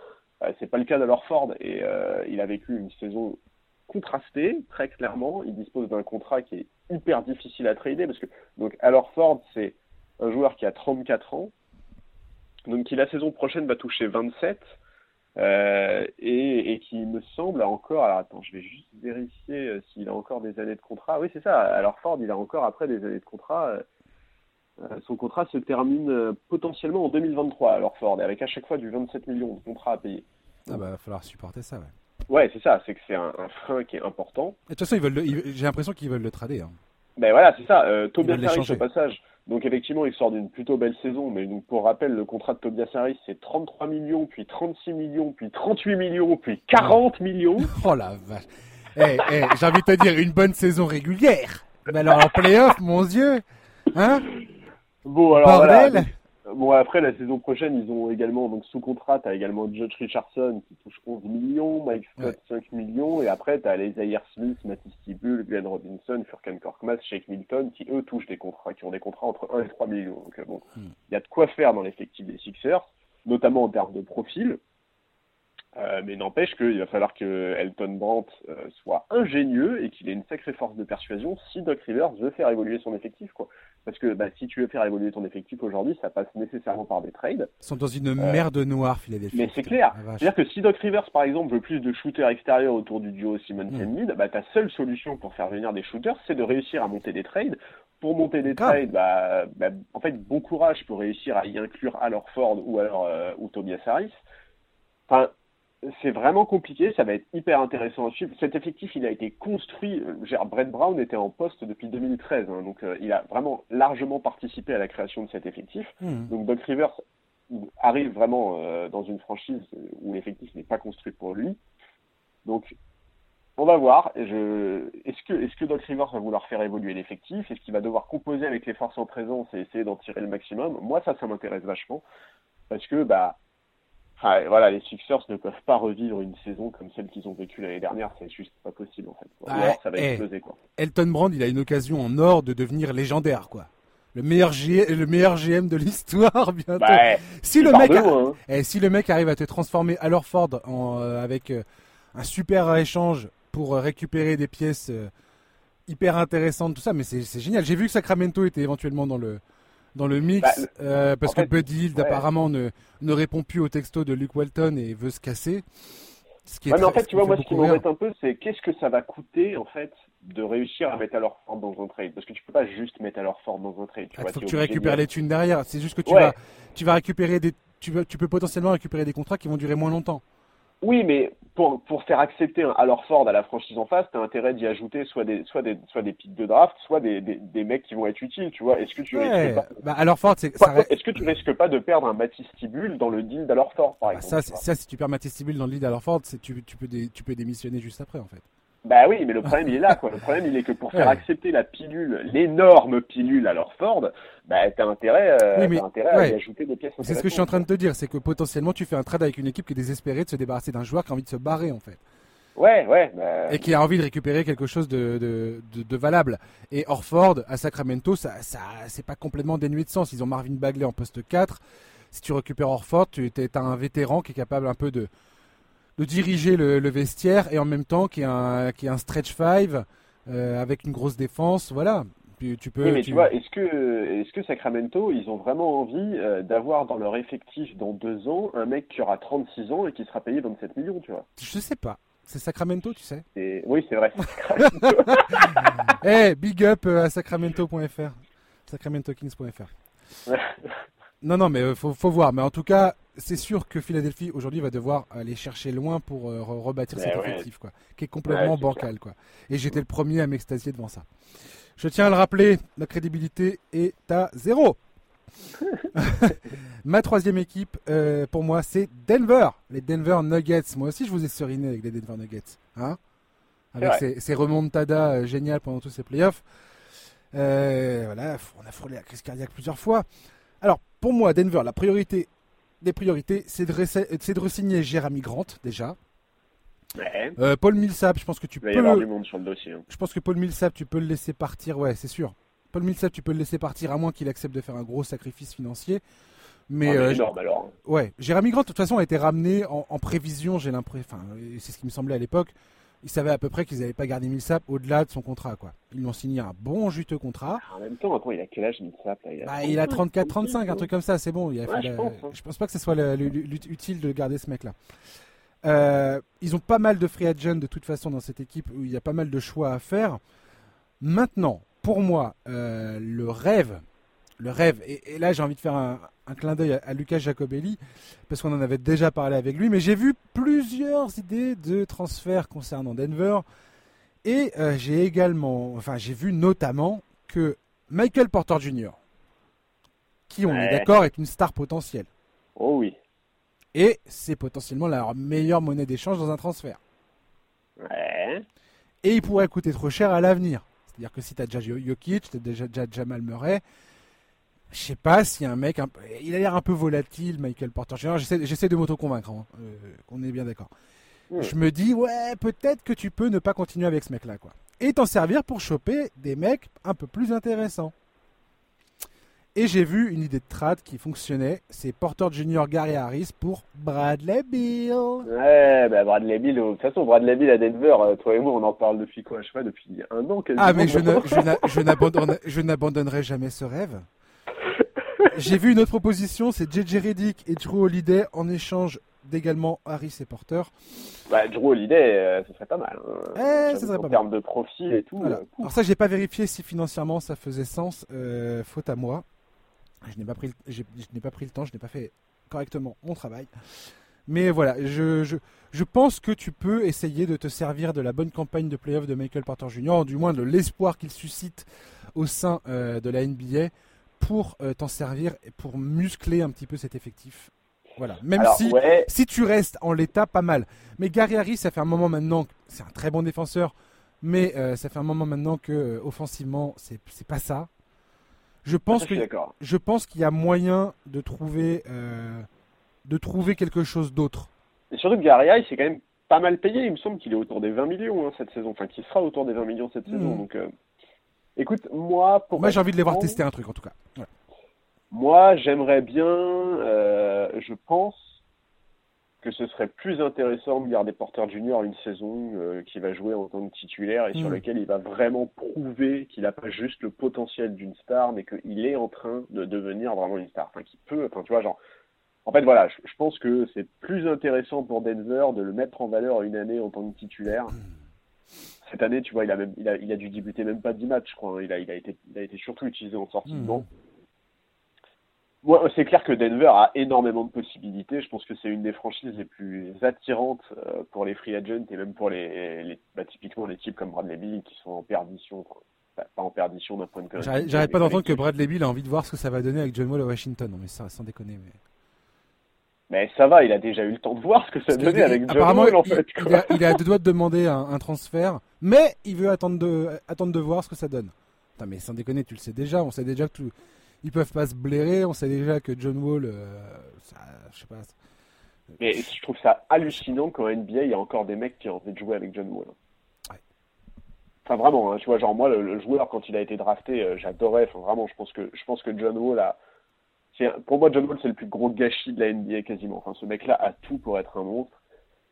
Euh, c'est pas le cas d'Alorford, et euh, il a vécu une saison contrastée, très clairement. Il dispose d'un contrat qui est hyper difficile à trader, parce que donc Alorford, c'est un joueur qui a 34 ans, donc qui la saison prochaine va toucher 27. Euh, et, qui me semble encore. Alors attends, je vais juste vérifier s'il a encore des années de contrat. Oui, c'est ça. Alors Ford, il a encore après des années de contrat. Euh, son contrat se termine potentiellement en 2023. Alors Ford, avec à chaque fois du 27 millions de contrats à payer. Ah bah, va falloir supporter ça, ouais. Ouais, c'est ça. C'est que c'est un, frein qui est important. de toute façon, ils veulent. J'ai l'impression qu'ils veulent le trader. Hein. Ben voilà, c'est ça. Euh, Tobias Harris, au passage. Donc effectivement, il sort d'une plutôt belle saison, mais donc pour rappel, le contrat de Tobias Harris, c'est 33 millions, puis 36 millions, puis 38 millions, puis 40 millions. Oh la vache. Eh, eh, j'ai envie de te dire, une bonne saison régulière. Mais alors en playoff, mon Dieu. Hein? Bon, alors Bordel. Bon, après, la saison prochaine, ils ont également, donc sous contrat, tu as également Judge Richardson qui touche 11 millions, Mike Scott 5 millions, et après, tu as les Zaire Smith, Matisse Tibul, Glenn Robinson, Furkan Korkmaz, Shake Milton, qui eux touchent des contrats, qui ont des contrats entre 1 et 3 millions. Donc, euh, bon, hmm. il y a de quoi faire dans l'effectif des Sixers, notamment en termes de profil. Euh, mais n'empêche qu'il va falloir que Elton Brandt euh, soit ingénieux et qu'il ait une sacrée force de persuasion si Doc Rivers veut faire évoluer son effectif. Quoi. Parce que bah, si tu veux faire évoluer ton effectif aujourd'hui, ça passe nécessairement par des trades. Ils sont dans une merde noire, Philadelphie. Mais c'est clair. Ah, C'est-à-dire que si Doc Rivers, par exemple, veut plus de shooters extérieurs autour du duo Simon mmh. bah, ta seule solution pour faire venir des shooters, c'est de réussir à monter des trades. Pour monter des trades, bah, bah, en fait, bon courage pour réussir à y inclure alors Ford ou alors euh, ou Tobias Harris. Enfin, c'est vraiment compliqué, ça va être hyper intéressant à suivre. Cet effectif, il a été construit, euh, Brett Brown était en poste depuis 2013, hein, donc euh, il a vraiment largement participé à la création de cet effectif. Hmm. Donc Doc Rivers arrive vraiment euh, dans une franchise où l'effectif n'est pas construit pour lui. Donc on va voir. Est-ce que, est que Doc Rivers va vouloir faire évoluer l'effectif? Est-ce qu'il va devoir composer avec les forces en présence et essayer d'en tirer le maximum? Moi, ça, ça m'intéresse vachement. Parce que, bah, voilà, les Sixers ne peuvent pas revivre une saison comme celle qu'ils ont vécue l'année dernière, c'est juste pas possible en fait. ça va exploser quoi. Elton Brand, il a une occasion en or de devenir légendaire quoi. Le meilleur, le meilleur GM de l'histoire bientôt. Bah, si le mec, hein. eh, si le mec arrive à te transformer à Ford en, euh, avec euh, un super échange pour euh, récupérer des pièces hyper intéressantes, tout ça, mais c'est génial. J'ai vu que Sacramento était éventuellement dans le dans le mix bah, euh, parce que Buddy apparemment ne, ne répond plus au texto de Luke Walton et veut se casser. Ce qui est mais en fait, tu vois, moi, ce qui m'embête un peu, c'est qu'est-ce que ça va coûter, en fait, de réussir à mettre à leur forme dans un trade? Parce que tu peux pas juste mettre à leur forme dans un trade. Il ah, faut que tu récupères les thunes derrière. C'est juste que tu, vas, tu vas récupérer des. Tu, tu peux potentiellement récupérer des contrats qui vont durer moins longtemps. Oui, mais pour, pour faire accepter un alors Ford à la franchise en face, t'as intérêt d'y ajouter soit des soit des soit des pics de draft, soit des, des, des, mecs qui vont être utiles, tu vois. Est-ce que tu risques pas bah, alors Ford, c'est Est-ce que tu risques pas de perdre un Matisse Tibul dans le deal d'alors Ford, par bah, exemple Ça, ça, si tu perds Matisse Tibul dans le deal d'alors Ford, tu, tu peux tu peux démissionner juste après, en fait. Bah oui, mais le problème il est là, quoi. Le problème il est que pour faire accepter la pilule, l'énorme pilule à leur Ford, bah t'as intérêt, euh, intérêt à y ajouter des pièces. C'est ce que je suis en train de te dire, c'est que potentiellement tu fais un trade avec une équipe qui est désespérée de se débarrasser d'un joueur qui a envie de se barrer en fait. Ouais, ouais. Bah... Et qui a envie de récupérer quelque chose de, de, de, valable. Et Orford à Sacramento, ça, ça c'est pas complètement dénué de sens. Ils ont Marvin Bagley en poste 4. Si tu récupères Orford, tu es, un vétéran qui est capable un peu de de diriger le, vestiaire et en même temps qui est un, qui est un stretch five euh, avec une grosse défense. Voilà. Puis tu peux, oui, mais tu, vois, est-ce que, est-ce que Sacramento, ils ont vraiment envie euh, d'avoir dans leur effectif dans deux ans un mec qui aura 36 ans et qui sera payé 27 millions, tu vois? Je sais pas. C'est Sacramento, tu sais. Oui, c'est vrai. Eh, big up euh, à sacramento.fr, sacramentokings.fr. non, non, mais faut, faut voir. Mais en tout cas, c'est sûr que Philadelphie aujourd'hui va devoir aller chercher loin pour euh, re- rebâtir cet Ouais, effectif, quoi, qui est complètement Ouais, bancal, quoi. Et j'étais le premier à m'extasier devant ça. Je tiens à le rappeler, la crédibilité est à zéro. Ma troisième équipe, euh, pour moi, c'est Denver, les Denver Nuggets. Moi aussi, je vous ai seriné avec les Denver Nuggets, hein avec ces, ces remontadas euh, géniales pendant tous ces playoffs. Voilà, on a frôlé la crise cardiaque plusieurs fois. Alors, pour moi, Denver, la priorité des priorités, c'est de, de re-signer Jeremy Grant déjà. Ouais. Euh, Paul Millsap, je pense que tu Il va y avoir du peux. monde sur le dossier. hein. Je pense que Paul Millsap, tu peux le laisser partir. Ouais, c'est sûr. Paul Millsap, tu peux le laisser partir à moins qu'il accepte de faire un gros sacrifice financier. Mais Ah, mais euh, énorme alors. Ouais, Jérémy Grant, de toute façon, a été ramené en, en prévision, j'ai l'impression. Enfin, c'est ce qui me semblait à l'époque. Ils savaient à peu près qu'ils n'avaient pas gardé Millsap au-delà de son contrat, quoi. Ils lui ont signé un bon juteux contrat. En même temps, attends, il a quel âge Millsap là? Il a, Bah, il a 34-35, un truc comme ça, c'est bon. Il a Ouais, je la- pense, hein. je pense pas que ce soit le- le- le- utile de garder ce mec-là. Euh, ils ont pas mal de free agents de toute façon dans cette équipe où il y a pas mal de choix à faire. Maintenant, pour moi, euh, le rêve, le rêve, et, et là j'ai envie de faire un, un clin d'œil à, à Lucas Jacobelli parce qu'on en avait déjà parlé avec lui, mais j'ai vu plusieurs idées de transferts concernant Denver et euh, j'ai également, enfin j'ai vu notamment que Michael Porter Jr., qui on est d'accord est une star potentielle, Oh oui. et c'est potentiellement la meilleure monnaie d'échange dans un transfert. Ouais. Et il pourrait coûter trop cher à l'avenir. C'est-à-dire que si tu as déjà Jokic, tu as déjà, déjà Jamal Murray, je sais pas si un mec. un il a l'air un peu volatile, Michael Porter Jr. J'essaie de m'auto-convaincre, hein, euh, qu'on est bien d'accord. Hmm. Je me dis, ouais, peut-être que tu peux ne pas continuer avec ce mec-là, quoi. Et t'en servir pour choper des mecs un peu plus intéressants. Et j'ai vu une idée de trade qui fonctionnait. C'est Porter Jr. Gary Harris pour Bradley Bill. Ouais, bah Bradley Bill, de toute façon, Bradley Bill à Denver, euh, toi et moi, on en parle depuis quoi Je sais pas, depuis un an quasiment. Ah, mais je n'abandonnerai jamais ce rêve. J'ai vu une autre proposition, c'est JJ Reddick et Drew Holiday en échange d'également Harris et Porter. Bah, Drew Holiday, euh, ce serait pas mal. hein. Eh, ça serait pas termes de profil et tout. Voilà. euh. Alors ça, j'ai pas vérifié si financièrement ça faisait sens. Euh, faute à moi. Je n'ai pas pris, je n'ai pas pris le temps, je n'ai pas fait correctement mon travail. Mais voilà, je, je, je pense que tu peux essayer de te servir de la bonne campagne de playoff de Michael Porter Jr., du moins de l'espoir qu'il suscite au sein euh, de la NBA, pour euh, t'en servir et pour muscler un petit peu cet effectif. Voilà, même Alors, si ouais, si tu restes en l'état, pas mal. Mais Gary Harris, ça fait un moment maintenant, c'est un très bon défenseur, mais euh, ça fait un moment maintenant que euh, offensivement, c'est pas ça. Je pense que je pense qu'il y a moyen de trouver euh, de trouver quelque chose d'autre. Et surtout que Gary Harris, c'est quand même pas mal payé. Il me semble qu'il est autour des 20 millions hein, cette saison. Enfin, qu'il sera autour des 20 millions cette saison. Donc, euh, écoute, moi, pour Moi, j'ai envie de les voir tester un truc en tout cas. Moi, j'aimerais bien, euh, je pense que ce serait plus intéressant de garder Porter Junior une saison euh, qui va jouer en tant que titulaire et sur Mm. lequel il va vraiment prouver qu'il n'a pas juste le potentiel d'une star, mais qu'il est en train de devenir vraiment une star. Enfin, qu'il peut, enfin, tu vois, genre. En fait, voilà, je, je pense que c'est plus intéressant pour Denver de le mettre en valeur une année en tant que titulaire. Cette année, tu vois, il a, même, il a, il a dû débuter même pas 10 matchs, je crois. hein. Il, a, il, a été, il a été surtout utilisé en sortie de Mhm. banc. Ouais, c'est clair que Denver a énormément de possibilités. Je pense que c'est une des franchises les plus attirantes euh, pour les free agents et même pour les, les bah, typiquement les types comme Bradley Bill qui sont en perdition. Enfin, pas en perdition d'un point de vue. J'arrête pas d'entendre que Bradley Bill a envie de voir ce que ça va donner avec John Wall à Washington. Non mais ça, sans déconner. Mais... Mais ça va, il a déjà eu le temps de voir ce que ça Parce donnait avec John Wall en il, fait. il a, il à deux doigts de demander un, un transfert, mais il veut attendre de, attendre de voir ce que ça donne. Putain, mais sans déconner, tu le sais déjà, on sait déjà que tout, ils peuvent pas se blairer, on sait déjà que John Wall, euh, ça, je sais pas. Mais je trouve ça hallucinant qu'en NBA, il y a encore des mecs qui ont envie de jouer avec John Wall. Ouais. Enfin vraiment, hein, tu vois, genre moi le, le joueur quand il a été drafté, euh, j'adorais. Enfin vraiment, je pense que je pense que John Wall a, pour moi John Wall c'est le plus gros gâchis de la NBA quasiment. Enfin ce mec-là a tout pour être un monstre.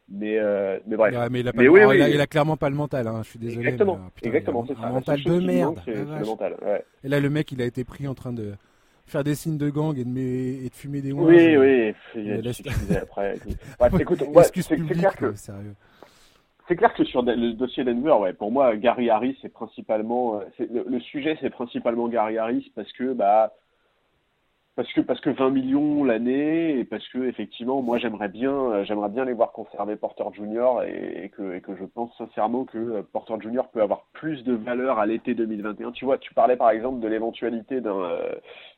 Mais euh, mais bref. Ouais, mais il a, pas Mais le- oui, oui. il, a, il a clairement pas le mental, hein, je suis désolé. exactement, mais, putain, exactement, c'est un, ça. un La mental de merde. manque, le mental. Ouais. Et là, le mec, il a été pris en train de faire des signes de gang et de, mé- et de fumer des. Oui, oui. Il a après. Bref, écoute, c'est clair que sérieux. c'est clair que sur le dossier Denver, ouais, pour moi, Gary Harris, c'est principalement, le, le, sujet, c'est principalement Gary Harris parce que, bah, parce que parce que 20 millions l'année et parce que effectivement moi j'aimerais bien euh, j'aimerais bien les voir conserver Porter Junior et, que et que je pense sincèrement que euh, Porter Junior peut avoir plus de valeur à l'été 2021 tu vois tu parlais par exemple de l'éventualité d'un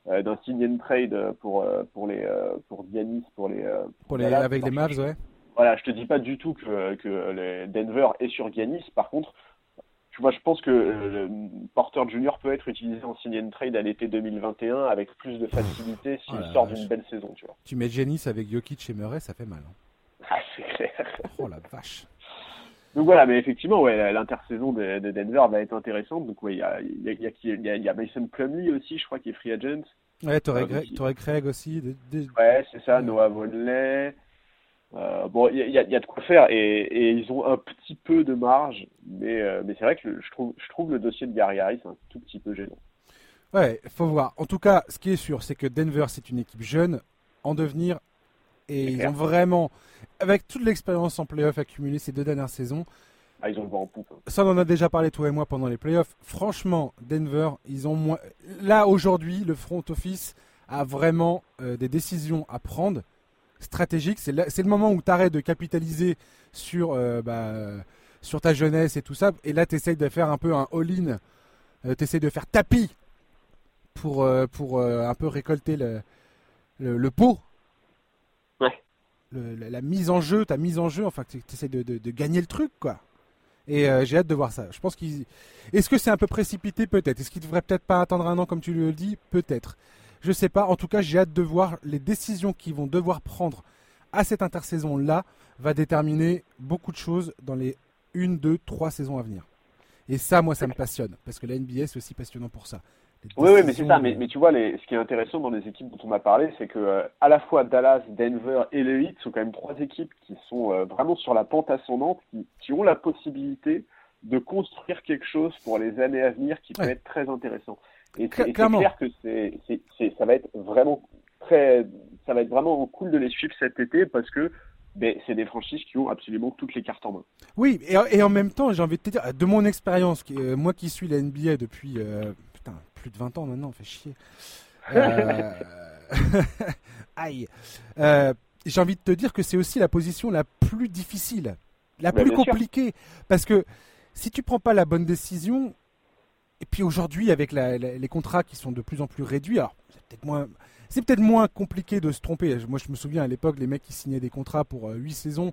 euh, d'un sign and trade pour pour les pour Giannis pour les pour les avec les Mavs ouais. Voilà je te dis pas du tout que que les Denver est sur Giannis. Par contre moi, je pense que euh, Porter Junior peut être utilisé en sign and trade à l'été 2021 avec plus de facilité s'il sort d'une belle saison, tu vois. Tu mets Janis avec Jokic et Murray, ça fait mal. Hein. Ah, c'est clair. Oh la vache. Donc voilà, mais effectivement, ouais, l'intersaison de, Denver va être intéressante. Donc ouais, il y a, y, a, y a, Mason Plumlee aussi, je crois, qui est free agent. Ouais, t'aurais Greg, Craig aussi. Ouais, c'est ça, Noah Vonley. Euh, bon, il y, a, de quoi faire et, ils ont un petit peu de marge, mais, euh, mais c'est vrai que je, trouve, je trouve le dossier de Gary Harris un tout petit peu gênant. Ouais, faut voir. En tout cas, ce qui est sûr, c'est que Denver, c'est une équipe jeune, en devenir, et ils ont vraiment, avec toute l'expérience en playoff accumulée ces deux dernières saisons, ah, ils ont le vent en poupe. Hein. Ça, on en a déjà parlé toi et moi pendant les playoffs. Franchement, Denver, ils ont moins. Là, aujourd'hui, le front office a vraiment euh, des décisions à prendre stratégique. C'est le, moment où tu arrêtes de capitaliser sur, euh, bah, sur ta jeunesse et tout ça. Et là, tu essayes de faire un peu un all-in. Euh, tu essayes de faire tapis pour, euh, pour un peu récolter le, le, pot. Ouais. la, mise en jeu, ta mise en jeu, enfin, tu essaies de, de, gagner le truc, quoi. Et j'ai hâte de voir ça. Je pense qu'ils. Est-ce que c'est un peu précipité Peut-être? Est-ce qu'ils devraient peut-être pas attendre un an comme tu le dis? Peut-être. Je sais pas. En tout cas, j'ai hâte de voir les décisions qu'ils vont devoir prendre à cette intersaison-là va déterminer beaucoup de choses dans les une, deux, trois saisons à venir. Et ça, moi, ça me passionne parce que la NBA c'est aussi passionnant pour ça. Oui, oui, mais c'est ça. Mais, mais, tu vois, les, ce qui est intéressant dans les équipes dont on m'a parlé, c'est que euh, à la fois Dallas, Denver et le Heat sont quand même trois équipes qui sont euh, vraiment sur la pente ascendante, qui, qui, ont la possibilité de construire quelque chose pour les années à venir qui peut être très intéressant. Et c'est clair que c'est, ça va être vraiment très, ça va être vraiment cool de les suivre cet été parce que ben, c'est des franchises qui ont absolument toutes les cartes en main. Oui, et, en même temps, j'ai envie de te dire, de mon expérience, euh, moi qui suis la NBA depuis euh, putain, plus de 20 ans maintenant, on fait chier. Euh, aïe. j'ai envie de te dire que c'est aussi la position la plus difficile, la ben, plus compliquée. Parce que si tu prends pas la bonne décision, et puis aujourd'hui, avec les contrats qui sont de plus en plus réduits, alors c'est peut-être moins, c'est peut-être moins compliqué de se tromper. Moi, je me souviens à l'époque, les mecs qui signaient des contrats pour 8 euh, saisons.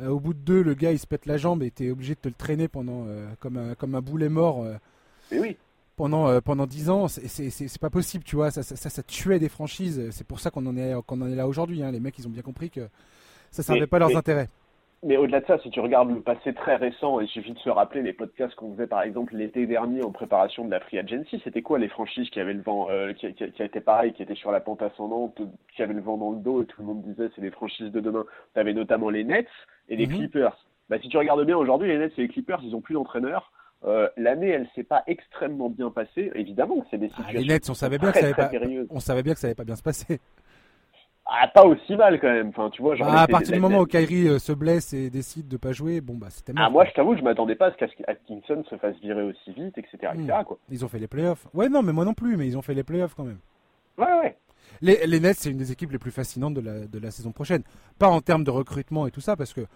Euh, au bout de deux, le gars il se pète la jambe et t'es obligé de te le traîner pendant euh, comme un comme un boulet mort. oui. Pendant pendant 10 ans, c'est pas possible, tu vois. Ça ça, ça, tuait des franchises. C'est pour ça qu'on en est qu'on en est là aujourd'hui. Hein. Les mecs, ils ont bien compris que ça servait pas leurs intérêts. Mais au-delà de ça, si tu regardes le passé très récent, il suffit de se rappeler les podcasts qu'on faisait par exemple l'été dernier en préparation de la Free Agency, c'était quoi les franchises qui avaient le vent, euh, qui, qui, qui étaient pareil, qui étaient sur la pente ascendante, qui avaient le vent dans le dos et tout le monde disait c'est les franchises de demain. Tu avais notamment les Nets et les mhm. Clippers. Bah, si tu regardes bien aujourd'hui, les Nets et les Clippers, ils ont plus d'entraîneur. Euh, L'année, elle s'est pas extrêmement bien passée. Évidemment, c'est des situations. Ah, les Nets, on savait bien que ça avait pas, on savait bien que ça allait pas bien se passer. Ah, pas aussi mal quand même. Enfin, tu vois, genre ah, à partir du moment où Kyrie euh, se blesse et décide de pas jouer, bon bah c'était. Ah moi, je t'avoue, je m'attendais pas à ce qu'Atkinson se fasse virer aussi vite, etc., hmm. quoi. Ils ont fait les playoffs. Ouais, non, mais moi non plus, mais ils ont fait les playoffs quand même. Ouais, ouais. Les, les Nets, c'est une des équipes les plus fascinantes de la, de la saison prochaine. Pas en termes de recrutement et tout ça, parce que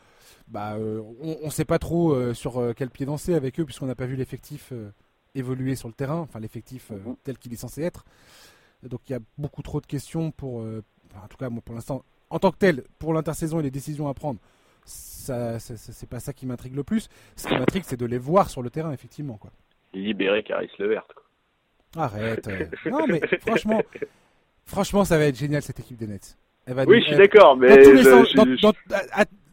bah euh, on, on sait pas trop euh, sur quel pied danser avec eux, puisqu'on n'a pas vu l'effectif évoluer sur le terrain, enfin l'effectif mm-hmm. tel qu'il est censé être. Donc il y a beaucoup trop de questions pour en tout cas, moi, pour l'instant, en tant que tel, pour l'intersaison et les décisions à prendre, ça, c'est pas ça qui m'intrigue le plus. Ce qui m'intrigue, c'est de les voir sur le terrain, effectivement. Quoi. Libérer Caris Levert. Arrête. Euh. non, mais franchement, franchement, ça va être génial cette équipe des Nets. Oui, je suis d'accord, mais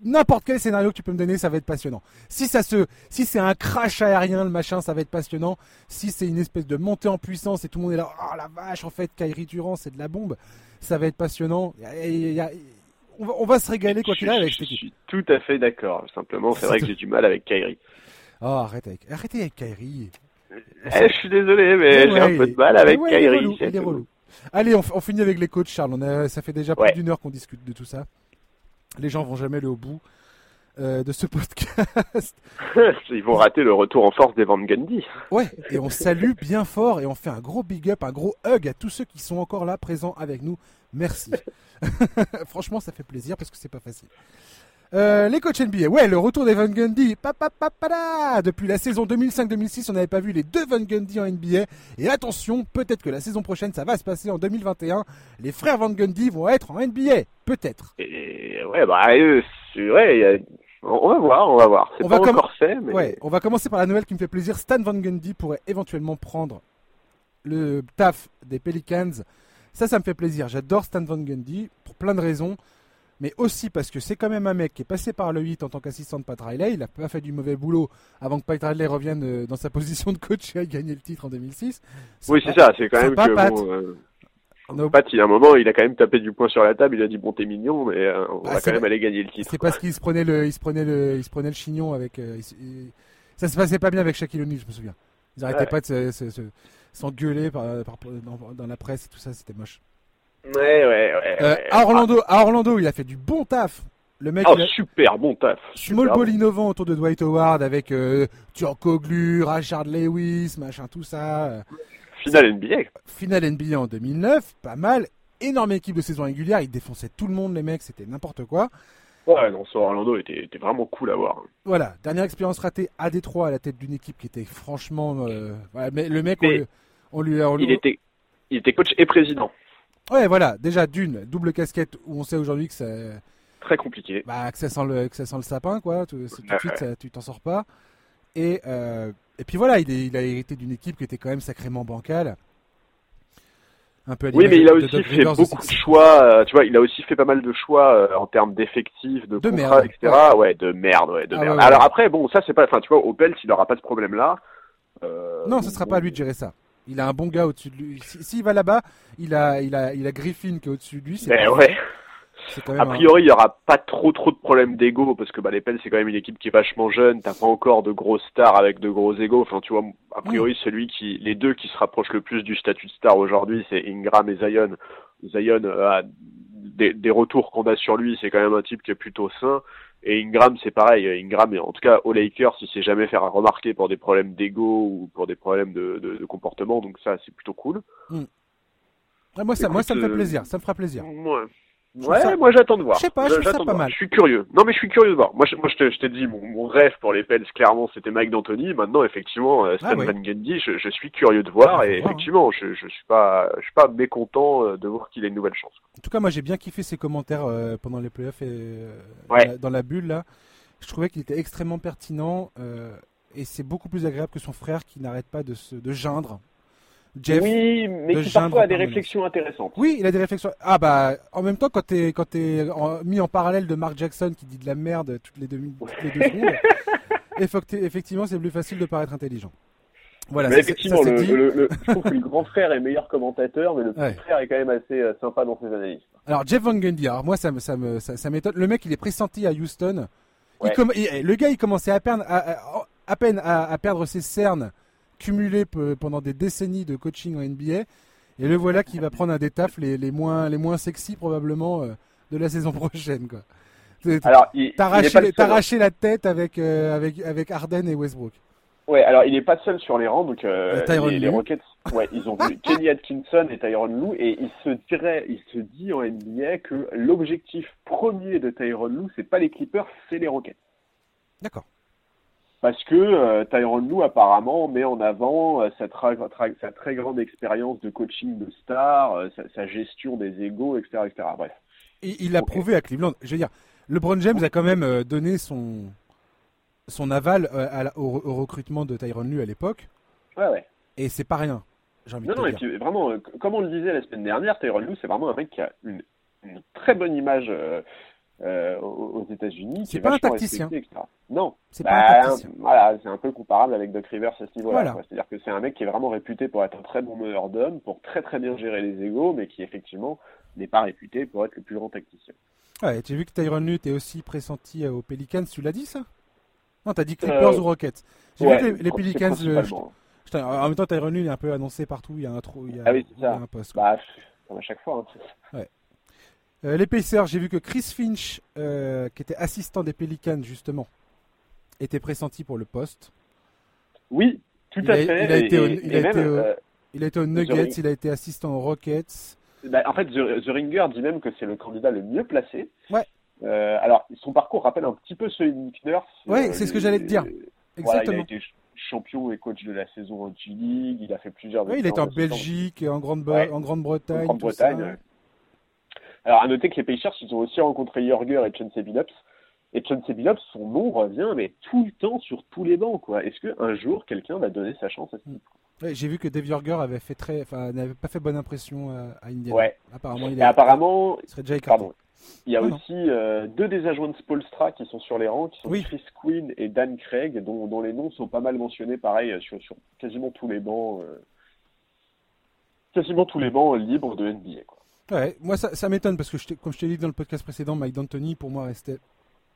n'importe quel scénario que tu peux me donner, ça va être passionnant. Si ça se, si c'est un crash aérien, le machin, ça va être passionnant. Si c'est une espèce de montée en puissance et tout le monde est là, oh la vache, en fait, Kyrie Durant, c'est de la bombe ça va être passionnant. on, va, se régaler quoi qu'il arrive avec cette équipe. Je suis tout à fait d'accord. Simplement, c'est vrai que j'ai du mal avec Kyrie. Oh, arrête avec, arrêtez avec Kyrie. Eh, je suis désolé, mais j'ai un peu de mal avec Kyrie. Allez, on, finit avec les coachs, Charles. On a, ça fait déjà plus d'une heure qu'on discute de tout ça. Les gens vont jamais aller au bout. euh, de ce podcast. Ils vont rater le retour en force d'Evan Gundy. Ouais, et on salue bien fort et on fait un gros big up, un gros hug à tous ceux qui sont encore là présents avec nous. Merci. Franchement, ça fait plaisir parce que c'est pas facile. Euh, les coachs NBA, ouais, le retour d'Evan Gundy, pa, depuis la saison 2005-2006, on n'avait pas vu les deux Van Gundy en NBA. Et attention, peut-être que la saison prochaine, ça va se passer en 2021. Les frères Van Gundy vont être en NBA, peut-être. Et ouais, bah, eux, vrai, on va voir, on va voir. C'est pas encore fait, mais... Ouais, on va commencer par la nouvelle qui me fait plaisir. Stan Van Gundy pourrait éventuellement prendre le taf des Pelicans. Ça, ça me fait plaisir. J'adore Stan Van Gundy pour plein de raisons mais aussi parce que c'est quand même un mec qui est passé par le 8 en tant qu'assistant de Pat Riley. Il n'a pas fait du mauvais boulot avant que Pat Riley revienne euh, dans sa position de coach et ait gagné le titre en 2006. Oui, c'est ça. C'est quand même que Pat. Bon, euh, Pat, il a un moment, il a quand même tapé du poing sur la table. Il a dit bon, t'es mignon, mais euh, on bah, va quand même aller gagner le titre. C'est parce qu'il se prenait le, il se prenait le, il se prenait le chignon avec. ça se passait pas bien avec Shaquille O'Neal, je me souviens. Ils arrêtaient pas de s'engueuler dans, dans la presse et tout ça. C'était moche. Ouais, ouais, ouais. Euh, à, Orlando, à Orlando, il a fait du bon taf. Le mec, oh, super bon taf. Small ball innovant autour de Dwight Howard avec euh, Turkoglu, Rashard Lewis, machin, tout ça. Finale NBA. Finale NBA en 2009, pas mal. Énorme équipe de saison régulière, ils défonçaient tout le monde, les mecs, c'était n'importe quoi. Ouais, non, ça, Orlando était, était, vraiment cool à voir. Voilà, dernière expérience ratée à Détroit à la tête d'une équipe qui était franchement. Euh, mais le mec, on, lui, on lui, il, était, il était coach et président. Ouais, voilà, déjà d'une, double casquette où on sait aujourd'hui que c'est. Très compliqué. Bah, que ça sent le, que ça sent le sapin, quoi. Tout, tout de suite, ça, tu t'en sors pas. Et, euh, et puis voilà, il, est, il a hérité d'une équipe qui était quand même sacrément bancale. Un peu oui, mais il a aussi fait beaucoup de choix. Euh, tu vois, il a aussi fait pas mal de choix euh, en termes d'effectifs, de, de contrats, etc. Ouais. de merde, ouais, de ah merde. Alors après, bon, ça c'est pas. Enfin, tu vois, Opel, s'il aura pas ce problème-là. non, ce sera pas à lui de gérer ça. Il a un bon gars au-dessus de lui. S'il va là-bas, il a, il, a, il a Griffin qui est au-dessus de lui. Ben ouais. a priori, il n'y aura pas trop trop de problèmes d'ego parce que bah, les Pels c'est quand même une équipe qui est vachement jeune. T'as pas encore de grosses stars avec de gros égos. Enfin, tu vois, a priori, celui qui, les deux qui se rapprochent le plus du statut de star aujourd'hui, c'est Ingram et Zion. Zion euh, a des, des retours qu'on a sur lui, c'est quand même un type qui est plutôt sain. Et Ingram, c'est pareil. Ingram, en tout cas, au Lakers, il s'est jamais fait remarquer pour des problèmes d'ego ou pour des problèmes de, de, de, comportement. Donc ça, c'est plutôt cool. Hmm. moi, ça, moi, ça me fait euh, plaisir. Ça me fera plaisir. Ouais. Ouais, moi j'attends de voir. Je sais pas, je ça pas mal. Je suis curieux. Non, mais je suis curieux de voir. Moi, je, moi, je t'ai dit, mon, mon, rêve pour les Pels, clairement, c'était Mike D'Antoni. Maintenant, effectivement, euh, Stan ah, Van Gundy, je, je, suis curieux de voir. et effectivement, je, je suis pas, je suis pas mécontent euh, de voir qu'il ait une nouvelle chance. En tout cas, moi, j'ai bien kiffé ses commentaires euh, pendant les playoffs et ouais. dans la bulle là. Je trouvais qu'il était extrêmement pertinent et c'est beaucoup plus agréable que son frère qui n'arrête pas de se de geindre oui, mais qui parfois a des réflexions intéressantes. Oui, il a des réflexions. Ah bah, en même temps, quand t'es quand t'es mis en parallèle de Mark Jackson qui dit de la merde toutes les deux, toutes les deux secondes, effectivement, c'est plus facile de paraître intelligent. Voilà, mais effectivement, le, le, je trouve que le grand frère est meilleur commentateur, mais le petit frère est quand même assez euh, sympa dans ses analyses. Alors Jeff Van Gundy, alors moi ça me ça me ça, m'étonne. Le mec, il est pressenti à Houston. Il le gars, il commençait à, perdre, à, à, peine à, à perdre ses cernes cumulé pendant des décennies de coaching en NBA. Et le voilà qui va prendre un des tafs les, les moins, les moins sexy probablement euh, de la saison prochaine. Quoi. Alors, t'as la tête avec, euh, avec, avec Harden et Westbrook. Ouais, alors il n'est pas seul sur les rangs, donc euh, les, Rockets, ouais, ils ont vu Kenny Atkinson et Tyron Lou, et il se dirait, il se dit en NBA que l'objectif premier de Tyron Lou, c'est pas les Clippers, c'est les Rockets. D'accord parce que euh, Tyron Lou apparemment met en avant euh, sa, sa, très grande expérience de coaching de stars, euh, sa, gestion des égaux, etc., etc. Bref. Et il l'a prouvé à Cleveland. Je veux dire, LeBron James a quand même euh, donné son son aval au, recrutement de Tyron Lue à l'époque. Ouais, ouais. Et c'est pas rien. Envie non, de non, et puis vraiment, comme on le disait la semaine dernière, Tyron Lue, c'est vraiment un mec qui a une, une très bonne image euh, aux États-Unis. C'est pas un tacticien. Non. C'est pas un bah, tacticien. Voilà, c'est un peu comparable avec Doc Rivers à ce niveau-là. C'est-à-dire que c'est un mec qui est vraiment réputé pour être un très bon meneur d'hommes, pour très très bien gérer les égaux, mais qui effectivement n'est pas réputé pour être le plus grand tacticien. Ouais, tu as vu que Tyron Lue est aussi pressenti aux Pelicans, tu l'as dit ça? Non, t'as dit Clippers euh, ou Rockets. J'ai vu que les, Pelicans. en même temps, Tyron Lue est un peu annoncé partout. Il y a un trou, il y a, ah oui, un poste. Bah, comme à chaque fois. Hein. Ouais. Euh, Pacers, j'ai vu que Chris Finch, euh, qui était assistant des Pelicans justement, était pressenti pour le poste. Oui, tout Il à a- fait. il a Et- été au- et- il et a même, été au- euh, Il a été aux The Nuggets, il a été assistant aux Rockets. bah, en fait, The, The Ringer dit même que c'est le candidat le mieux placé. Ouais. Alors, son parcours rappelle un petit peu celui de Nick Nurse. Ouais, Euh, c'est ce que j'allais te dire. Voilà, il a Exactement. été ch- champion et coach de la saison en G-League. Il a fait plusieurs. Oui, il était en. Belgique, en Grande- Ouais. en Grande-Bretagne. en tout Grande-Bretagne. ça. ouais. Alors, à noter que les Pacers, ils ont aussi rencontré Jorger et Chauncey Billups. Et Chauncey Billups, son nom revient, mais tout le temps sur tous les bancs, quoi. Est-ce qu'un jour, quelqu'un va donner sa chance à ce type? Ouais, J'ai vu que Dave Jorger avait fait très, enfin, n'avait pas fait bonne impression à, à Indiana. Ouais. Apparemment, il a- apparemment, il serait déjà écarté. pardon, il y a Ah, aussi euh, deux des adjoints de Spolstra qui sont sur les rangs, qui sont Oui. Chris Quinn et Dan Craig, dont, dont les noms sont pas mal mentionnés, pareil, euh, sur, sur quasiment tous les bancs, euh, quasiment tous les bancs euh, libres de NBA, quoi. Ouais, moi ça, ça m'étonne parce que je comme je t'ai dit dans le podcast précédent, Mike D'Antoni pour moi restait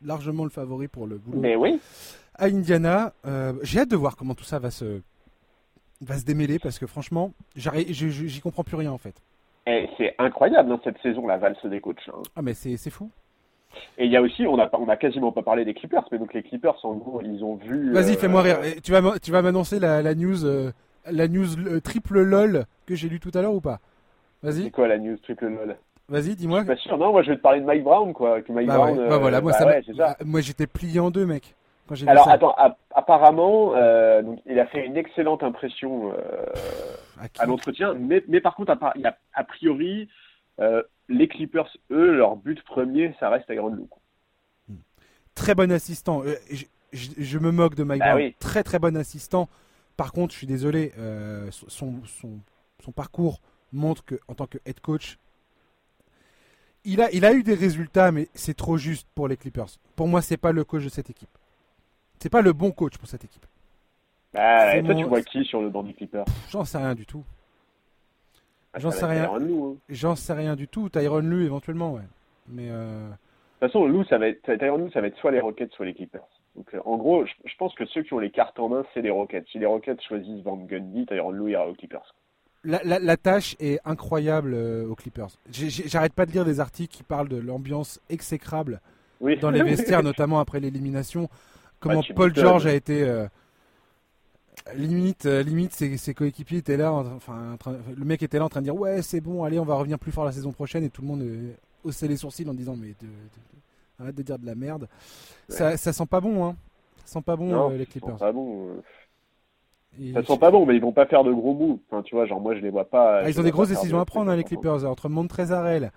largement le favori pour le boulot Mais oui, à Indiana. Euh, J'ai hâte de voir comment tout ça va se va se démêler parce que franchement, j'y comprends plus rien en fait. c'est incroyable hein, cette saison, la valse des coachs. hein. Ah mais c'est fou. Et il y a aussi, on a, on a quasiment pas parlé des Clippers, mais donc les Clippers, en gros, ils ont vu. Vas-y, euh, fais-moi rire. Et Tu vas tu vas m'annoncer la, la news euh, la news euh, triple lol que j'ai lu tout à l'heure ou pas? C'est Vas-y, quoi la news triple lol vas-y, dis-moi. pas sûr. Non, moi je vais te parler de Mike Brown, quoi. Que Mike Bah, Brown. ouais, bah euh, voilà, moi bah ça ouais, m'a- c'est ça. moi j'étais plié en deux mec quand Alors attends, app- apparemment, euh, donc, il a fait une excellente impression euh, À à l'entretien, mais, mais par contre, à, y a- a priori, euh, les Clippers, eux, leur but premier, ça reste Iron Lou. très bon assistant. Euh, je, je- je me moque de Mike Brown. oui. Très très bon assistant. Par contre, je suis désolé, euh, son, son, son parcours montre que en tant que head coach, il a, il a eu des résultats, mais c'est trop juste pour les Clippers. Pour moi, c'est pas le coach de cette équipe. C'est pas le bon coach pour cette équipe. Bah, et toi, mon- tu vois qui sur le banc des Clippers? J'en sais rien du tout. Ah, j'en sais rien. Hein. J'en sais rien du tout. Tyron Lue éventuellement, ouais. Mais euh, De toute façon, Lou, ça va être, Tyronn Lou, ça va être soit les Rockets, soit les Clippers. Donc, euh, en gros, je, je pense que ceux qui ont les cartes en main, c'est les Rockets. Si les Rockets choisissent Van Gundy, Tyronn Lou ira aux Clippers. La, la- la tâche est incroyable euh, aux Clippers. J'arrête pas de lire des articles qui parlent de l'ambiance exécrable Oui. dans les vestiaires, notamment après l'élimination. Comment Bah, Paul. George a été euh, limite, euh, limite ses, ses coéquipiers étaient là, en- enfin, en train- le mec était là en train de dire ouais c'est bon, allez on va revenir plus fort la saison prochaine et tout le monde haussait les sourcils en disant mais de- de- de- arrête de dire de la merde. Ça, ça sent pas bon hein. Ça sent pas bon Non, les ça sent Clippers. pas bon. Euh, Et Ça sent pas bon, mais ils vont pas faire de gros moves. Enfin, tu vois, genre moi je les vois pas. Ah, ils ont des grosses décisions à prendre, hein, les Clippers, entre Montrezarel,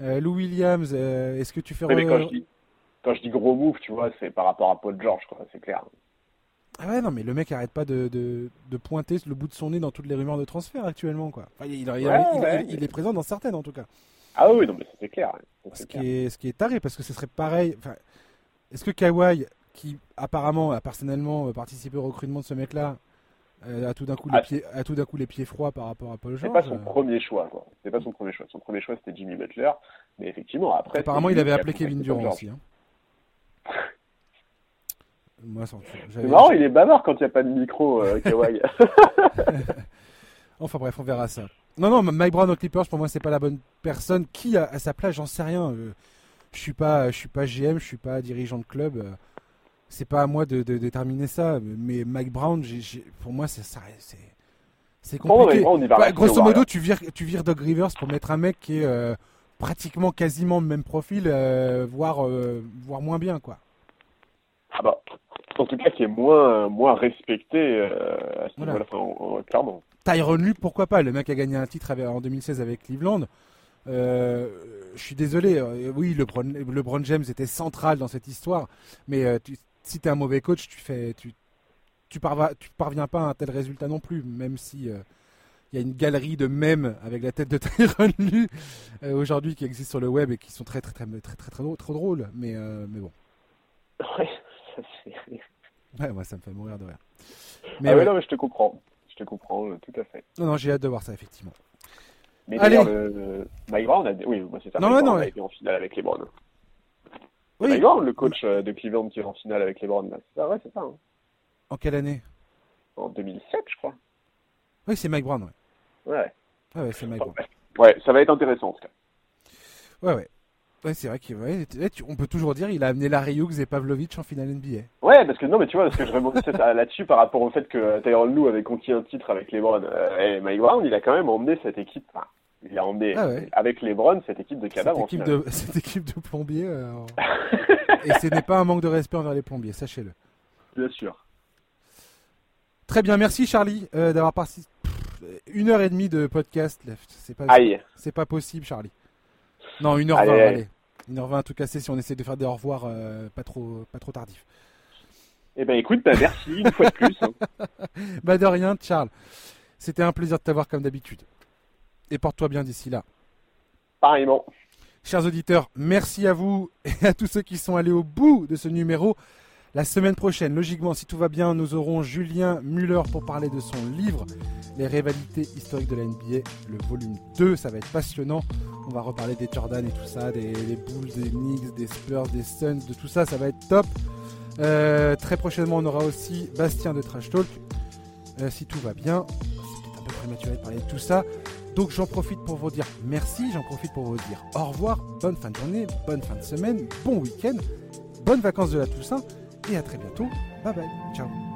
euh, Lou Williams. euh, Est-ce que tu fais Ouais, mais re- quand je dis quand je dis gros move, tu vois, c'est par rapport à Paul George, quoi. C'est clair. Ah ouais, non, mais le mec arrête pas de, de, de pointer le bout de son nez dans toutes les rumeurs de transfert actuellement, quoi. Enfin, il, il- il- Ouais, il- ouais. il est présent dans certaines, en tout cas. Ah oui, non, mais c'est clair. Ce qui, est, ce qui est taré, parce que ce serait pareil. Enfin, Est-ce que Kawhi, qui apparemment a personnellement euh, participé au recrutement de ce mec-là, euh, a tout d'un coup, les pieds- a tout d'un coup les pieds froids par rapport à Paul C'est George pas son euh, premier choix, quoi. C'est pas son premier choix. Son premier choix, c'était Jimmy Butler. Mais effectivement, après. Apparemment, c'est il avait appelé Kevin Durant aussi. hein. Moi, ça- C'est marrant, il est bavard quand il n'y a pas de micro, euh, Kawhi. Enfin bref, on verra ça. Non, non, Mike Brown aux Clippers, pour moi, c'est pas la bonne personne. Qui a à sa place, j'en sais rien. Euh, Je suis pas, je suis pas GM, je suis pas dirigeant de club. C'est pas à moi de, de déterminer ça. Mais Mike Brown, pour moi, c'est c'est Bon, compliqué. on Bah, grosso modo, tu vires, tu vires Doug Rivers pour mettre un mec qui est euh, pratiquement quasiment le même profil, euh, voire, euh, voire moins bien, quoi. Ah bah, en tout cas, qui est moins, moins respecté à ce Voilà. niveau-là, enfin, en- en- clairement. Tyron Lue, pourquoi pas? Le mec a gagné un titre avec- en 2016 avec Cleveland. Euh, je suis désolé, oui, LeBron, LeBron James était central dans cette histoire, mais euh, tu- si tu es un mauvais coach, tu fais, tu, tu, parva- tu parviens pas à un tel résultat non plus, même si euh, il y a une galerie de mèmes avec la tête de Tyron Lue euh, aujourd'hui qui existe sur le web et qui sont très très très très très, très, très drôles- trop drôles, mais euh, mais bon, Ouais, ça, c'est- ouais, moi ça me fait mourir de rire. Mais ah ouais. ouais, non, mais je te comprends. Je te comprends, tout à fait. non, non, j'ai hâte de voir ça effectivement. Mais Allez. le, le- Mike Brown a... Oui, moi, c'est ça. Non, Brown non, a ouais. été en finale avec les Browns. Oui. Mike Brown, le coach euh, de Cleveland qui est en finale avec les Browns. ça, ouais, c'est ça. hein. En quelle année? En 2007, je crois. Oui, c'est Mike Brown, ouais. Ouais. Ouais, ouais, c'est Mike Brown. Ouais, ça va être intéressant, en tout cas. Ouais, ouais. Ouais, c'est vrai qu'on peut toujours dire il a amené Larry Hughes et Pavlovic en finale NBA. Ouais, parce que non, mais tu vois, parce que je rebondissais là-dessus par rapport au fait que Tyron Lou avait conquis un titre avec les Browns. Euh, et Mike Brown, il a quand même emmené cette équipe. Enfin, il a emmené ah avec les Browns cette équipe de cadavres. Cette équipe, de, cette équipe de plombiers. Euh, et ce n'est pas un manque de respect envers les plombiers, sachez-le. Bien sûr. Très bien, merci Charlie euh, d'avoir participé. Une heure et demie de podcast, c'est pas, c'est pas possible, Charlie. Non, 1h20, allez. 1h20 en tout cas, si on essaie de faire des au revoir euh, pas trop pas trop tardif. Eh ben écoute, bah, merci une fois de plus. Hein. bah de rien, Charles. C'était un plaisir de t'avoir comme d'habitude. Et porte-toi bien d'ici là. Pareillement. Chers auditeurs, merci à vous et à tous ceux qui sont allés au bout de ce numéro. La semaine prochaine, logiquement, si tout va bien, nous aurons Julien Muller pour parler de son livre Les rivalités historiques de la NBA, le volume 2. Ça va être passionnant. On va reparler des Jordan et tout ça, des, Bulls, des Knicks, des Spurs, des Suns, de tout ça. Ça va être top. Euh, très prochainement, on aura aussi Bastien de Trash Talk. Euh, si tout va bien, c'est peut-être un peu prématuré de parler de tout ça. Donc j'en profite pour vous dire merci, j'en profite pour vous dire au revoir, bonne fin de journée, bonne fin de semaine, bon week-end, bonnes vacances de la Toussaint et à très bientôt. Bye bye. Ciao.